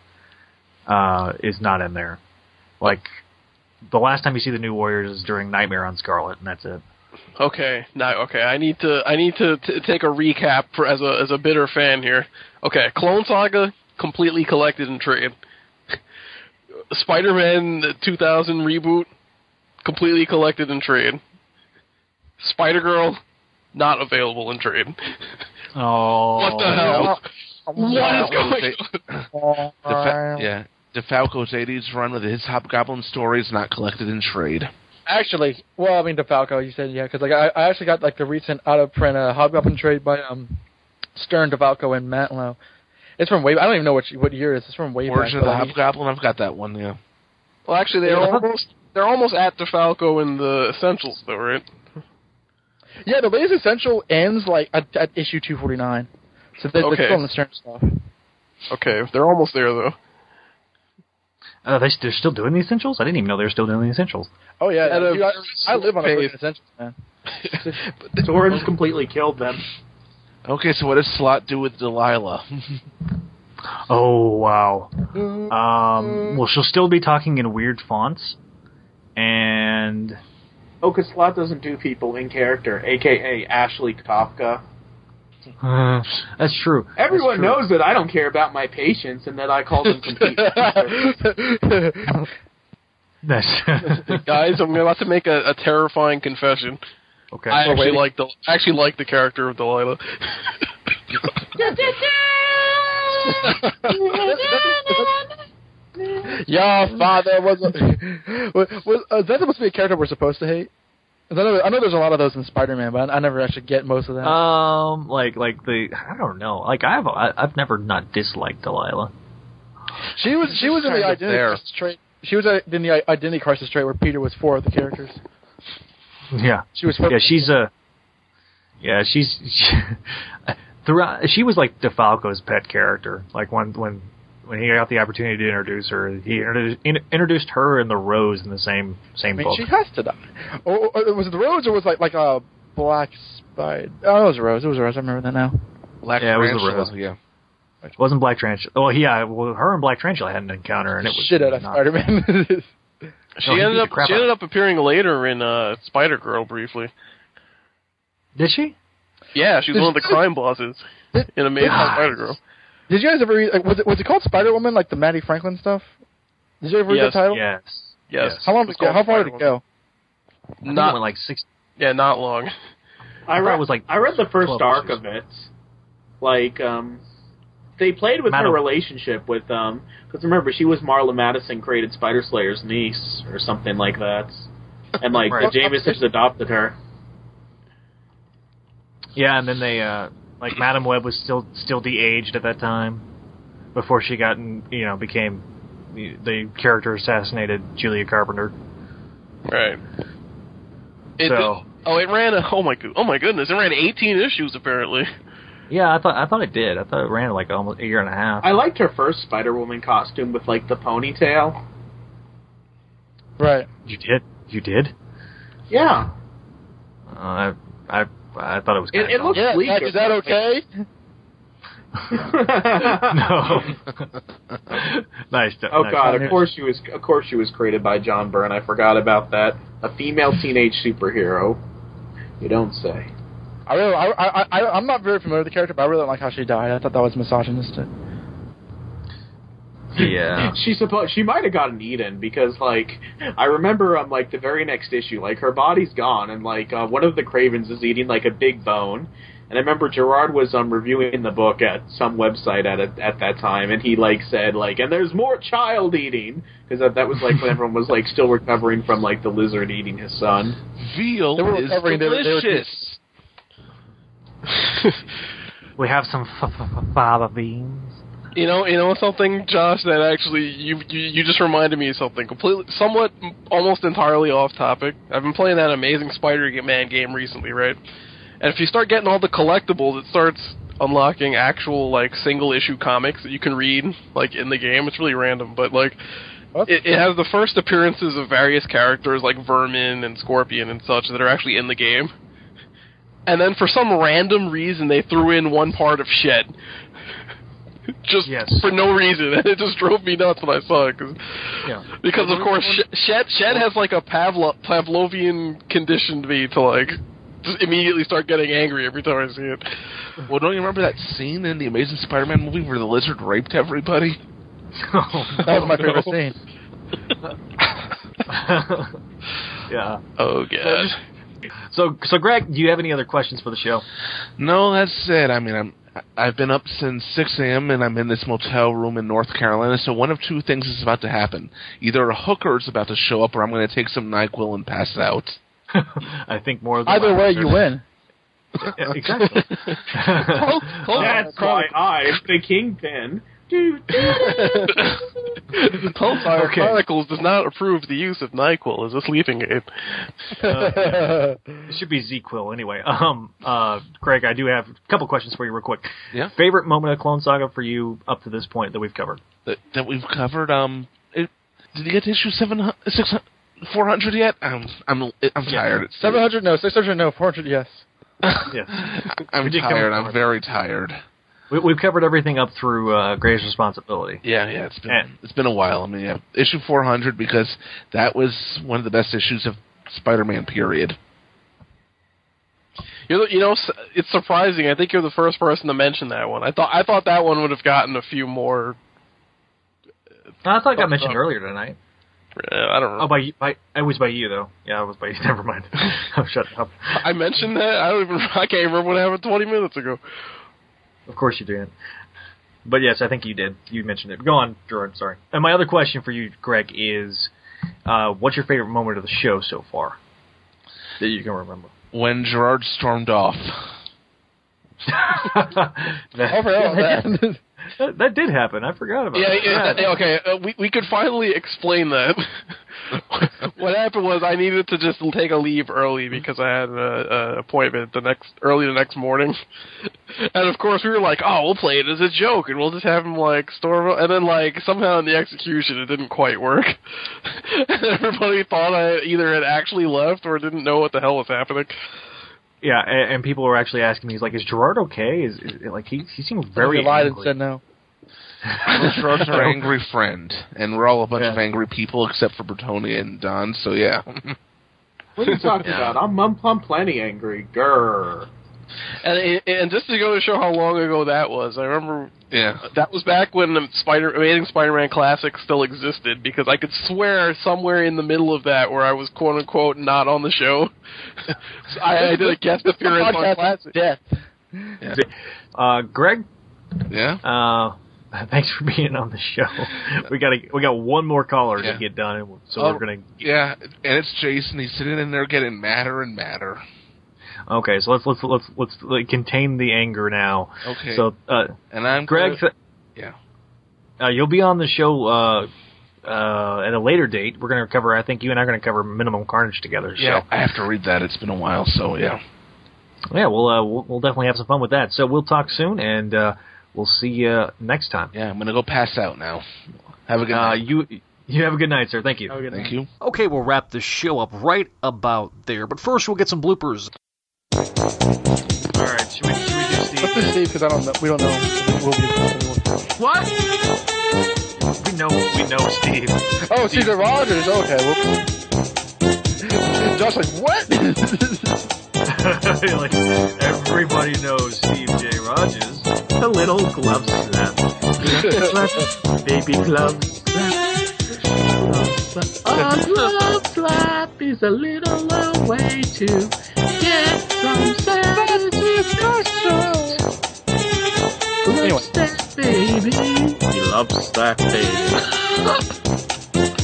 uh, is not in there. Like the last time you see the New Warriors is during Nightmare on Scarlet, and that's it. Okay, now okay, I need to I need to t- take a recap for as a as a bitter fan here. Okay, Clone Saga completely collected and trade. Spider-Man 2000 reboot completely collected in trade. Spider-Girl not available in trade. <laughs> Oh, what the hell? What is going on? <laughs> Defa- yeah, DeFalco's 80s run with his Hobgoblin stories not collected in trade. Actually, well, I mean DeFalco. You said yeah, because like I, I actually got like the recent out of print uh, Hobgoblin trade by um Stern, DeFalco, and Mantlo. It's from way. I don't even know what what year it is. It's from way Origin back. of the but I mean- Hobgoblin, I've got that one, yeah. Well, actually, they're Yeah. almost they're almost at DeFalco in the Essentials, though, right? Yeah, the latest essential ends like at, at issue two forty nine. So they're, Okay. they're still in the Stern stuff. Okay, they're almost there though. Uh, they, they're still doing the essentials. I didn't even know they were still doing the essentials. Oh yeah, At a dude, I, I live on a pace. freaking essentials, man. <laughs> Torrance completely killed them. Okay, so what does Slott do with Delilah? <laughs> Oh wow. Um, well, she'll still be talking in weird fonts, and Oh, because Slott doesn't do people in character, aka Ashley Kafka. uh, that's true. Everyone That's true. knows that I don't care about my patients and that I call them complete. <laughs> <laughs> That's Guys, I'm about to make a, a terrifying confession. Okay. I actually waiting. like the I actually like the character of Delilah. Your father was. A, was, was uh, that supposed to be a character we're supposed to hate? I know, I know there's a lot of those in Spider-Man, but I, I never actually get most of that. Um, like like the I don't know. Like I've I, I've never not disliked Delilah. she was she was in the identity crisis trait. She was uh, in the identity crisis trait where Peter was four of the characters. Yeah, She was. yeah. She's a yeah. She's <laughs> throughout. She was like DeFalco's pet character. Like when when when he got the opportunity to introduce her, he introduced, in, introduced her and the Rose in the same I same mean, book. she has to die. Or, or, was it the Rose or was it like like a black spider? Oh, it was a Rose. It was a Rose. I remember that now. Black Yeah, it was the Rose. yeah. It wasn't Black Tarantula. Oh yeah, well her and Black Tarantula had an encounter, and it was Shit out of Spider-Man. <laughs> <laughs> She No, ended up she out ended up appearing later in uh, Spider Girl briefly. Did she? Yeah, she was Did one of the crime bosses in Amazing Ah. Spider Girl. Did you guys ever read? Like, was it was it called Spider Woman? Like the Mattie Franklin stuff? Did you ever read Yes, that title? Yes. Yes. How long did it go? How far did it go? I think it Not went like six. yeah, not long. I I read it was like I read the first arc issues. of it. Like um, they played with Madam- her relationship with um, because remember she was Marla Madison created Spider Slayer's niece or something like that, and like Right. the Jamesons adopted her. Yeah, and then they uh like Madam Web was still still de-aged at that time before she got in, you know became the, the character assassinated Julia Carpenter. Right. It, So- oh, it ran. A, oh my go- oh my goodness! It ran 18 issues apparently. Yeah, I thought I thought it did. I thought it ran like almost a year and a half. I liked her first Spider Woman costume with like the ponytail. Right. You did? You did? Yeah, Uh, I I I thought it was. it, Kinda it looks Yeah. sleek. Is that okay? <laughs> <laughs> no. nice. Oh nice. god, of course she was of course she was created by John Byrne. I forgot about that. A female teenage superhero. You don't say. I really, I, I, I, I'm not very familiar with the character, but I really don't like how she died. I thought that was misogynistic. Yeah. <laughs> she supposed she might have gotten eaten because like I remember um like the very next issue like her body's gone and like uh, one of the Kravens is eating like a big bone and I remember Gerard was um reviewing the book at some website at it, at that time and he like said like and there's more child eating because that, that was like when everyone was like still recovering from like the lizard eating his son. Veal They were is recovering, they were- they were- delicious. <laughs> We have some f- f- f- fava beans. You know, you know something, Josh. That actually, you, you you just reminded me of something completely, somewhat, almost entirely off topic. I've been playing that Amazing Spider-Man game recently, right? And if you start getting all the collectibles, it starts unlocking actual like single issue comics that you can read like in the game. It's really random, but like it, it has the first appearances of various characters like Vermin and Scorpion and such that are actually in the game. And then for some random reason they threw in one part of Shed. just for no reason, <laughs> and it just drove me nuts when I saw it. Cause, Yeah. Because of course, Sh- Shed Shed has like a Pavlo- Pavlovian conditioned me to like just immediately start getting angry every time I see it. Well, don't you remember that scene in the Amazing Spider-Man movie where the lizard raped everybody? <laughs> Oh, <laughs> that was my favorite scene. yeah. Oh god. So, so Greg, do you have any other questions for the show? No, that's it. I mean, I'm I've been up since 6 a.m. and I'm in this motel room in North Carolina. So one of two things is about to happen: either a hooker is about to show up, or I'm going to take some Nyquil and pass out. <laughs> I think more. Of the Either way, latter. you win. <laughs> Yeah, exactly. <laughs> That's why I'm the kingpin. Pulsar Chronicles does not approve the use of NyQuil as a sleeping aid. Uh, it should be Z-Quill anyway. Um, uh, Greg, I do have a couple questions for you real quick. Yeah. Favorite moment of Clone Saga for you up to this point that we've covered? That, that we've covered. Um, it, did you get to issue 700, 600, 400 yet? I'm I'm I'm tired. It's Seven hundred no, six hundred no, four hundred yes. yes. <laughs> I'm We did cover tired. I'm one. very tired. We, we've covered everything up through uh, Greater Responsibility. Yeah, yeah, it's been And- it's been a while. I mean, yeah, issue 400 because that was one of the best issues of Spider-Man. Period. You're, you know, it's surprising. I think you're the first person to mention that one. I thought I thought that one would have gotten a few more. I thought it got mentioned up. earlier tonight. Uh, I don't know. Oh, by you- by it was by you though. Yeah, it was by you. <laughs> Never mind. <laughs> oh, shut up. I mentioned that. I don't even. I can't remember what happened 20 minutes ago. Of course you didn't. But yes, I think you did. You mentioned it. Go on, Jordan. Sorry. And my other question for you, Greg, is uh, what's your favorite moment of the show so far that you can remember? When Gerard stormed off. <laughs> that, Overall, that, <laughs> that, that did happen. I forgot about Yeah, it. yeah, yeah, okay. Uh, we we could finally explain that. <laughs> what happened was I needed to just take a leave early because I had an appointment the next early the next morning, and of course we were like, oh, we'll play it as a joke and we'll just have him like storm, and then like somehow in the execution it didn't quite work. <laughs> and everybody thought I either had actually left or didn't know what the hell was happening. Yeah, and, and people were actually asking me, he's like, "Is Gerard okay?" Is, is like he he seemed very you lied and angry. said no. <laughs> Well, Gerard's our angry friend, and we're all a bunch of angry people except for Bretonia and Don. So yeah. What are you talking <laughs> Yeah. about? I'm, I'm, I'm plenty angry. Grr. And and just to go to show how long ago that was, I remember Yeah. that was back when the Spider Amazing Spider-Man Classic still existed because I could swear somewhere in the middle of that where I was quote unquote not on the show, <laughs> I, I did a guest appearance on Classic. death. <laughs> Yeah. Uh, Greg, Yeah. uh, <laughs> thanks for being on the show. we got we got one more caller Yeah. to get done, and so Oh, we're gonna. Yeah, and it's Jason. He's sitting in there getting madder and madder. Okay, so let's let's let's let's like, contain the anger now. Okay. So, uh, And I'm Greg, gonna- yeah. uh, you'll be on the show uh, uh, at a later date. We're going to cover. I think you and I are going to cover Minimum Carnage together. Yeah, So I have to read that. It's been a while, so yeah. yeah, we'll, uh, we'll we'll definitely have some fun with that. So we'll talk soon, and uh, we'll see you next time. Yeah, I'm gonna go pass out now. Have a good Uh, night. you you have a good night, sir. Thank you. Thank you. Okay, we'll wrap the show up right about there. But first, we'll get some bloopers. All right, should we, should we do Steve? Let's do Steve because I don't know. We don't know. We'll be. What? We know we know Steve. Oh, Caesar Rogers. Okay. Well. Josh, like what? <laughs> like everybody knows Steve J. Rogers. A little glove slap. Baby glove slap. A glove slap is a little way to get He stack, baby.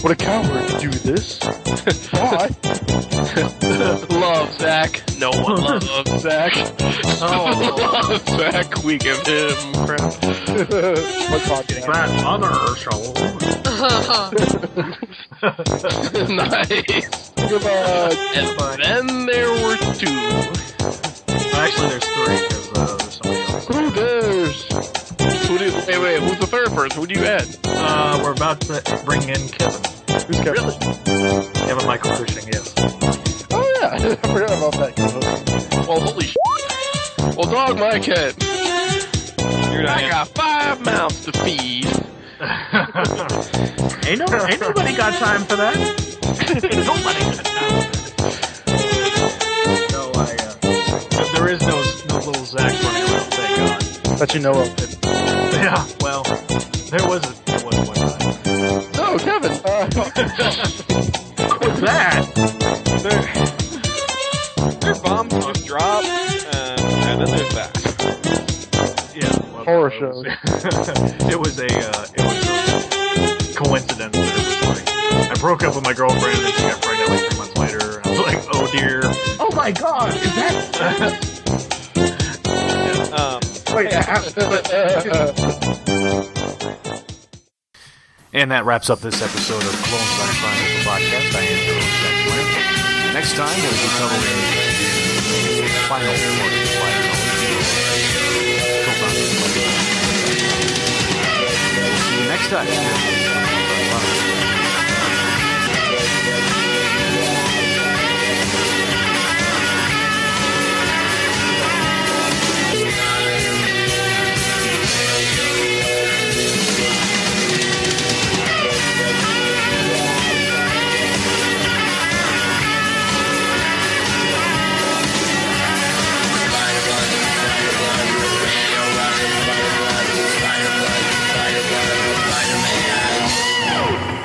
Would a coward do this? Why? love Zach. No one loves <laughs> Zach. Oh. love <laughs> Zach. We give him crap. What's podcast? That other show. <laughs> nice. Goodbye. And then there were two. Actually, there's three because uh, there's somebody else. Who there's? Who do? Wait, wait. Who's the third person? Who do you add? Uh, we're about to bring in Kevin. Who's Kevin? Kevin Michael Cushing, yes. Oh yeah, <laughs> I forgot about that. Well, holy sh! Well, dog my cat. You're I got five mouths to feed. <laughs> Ain't no, ain't nobody got time for that. <laughs> Nobody got time. No, I. Uh, there is no no little Zach running around. Thank God. That you know of. <laughs> Yeah. Well, there was a, there was one time. Oh, Kevin. Uh, <laughs> What's that? Their, their bombs just drop, and, and then there's that. Yeah. Well, Horror it was, <laughs> it was a uh, it was a coincidence that it was like I broke up with my girlfriend and she got pregnant like three months later. And I was like, oh dear. Oh my god, is that? Um, And that wraps up this episode of Clone Saga Chronicles podcast. I am your host, Jack Next time, we'll be covering the final Color. We'll see you next time.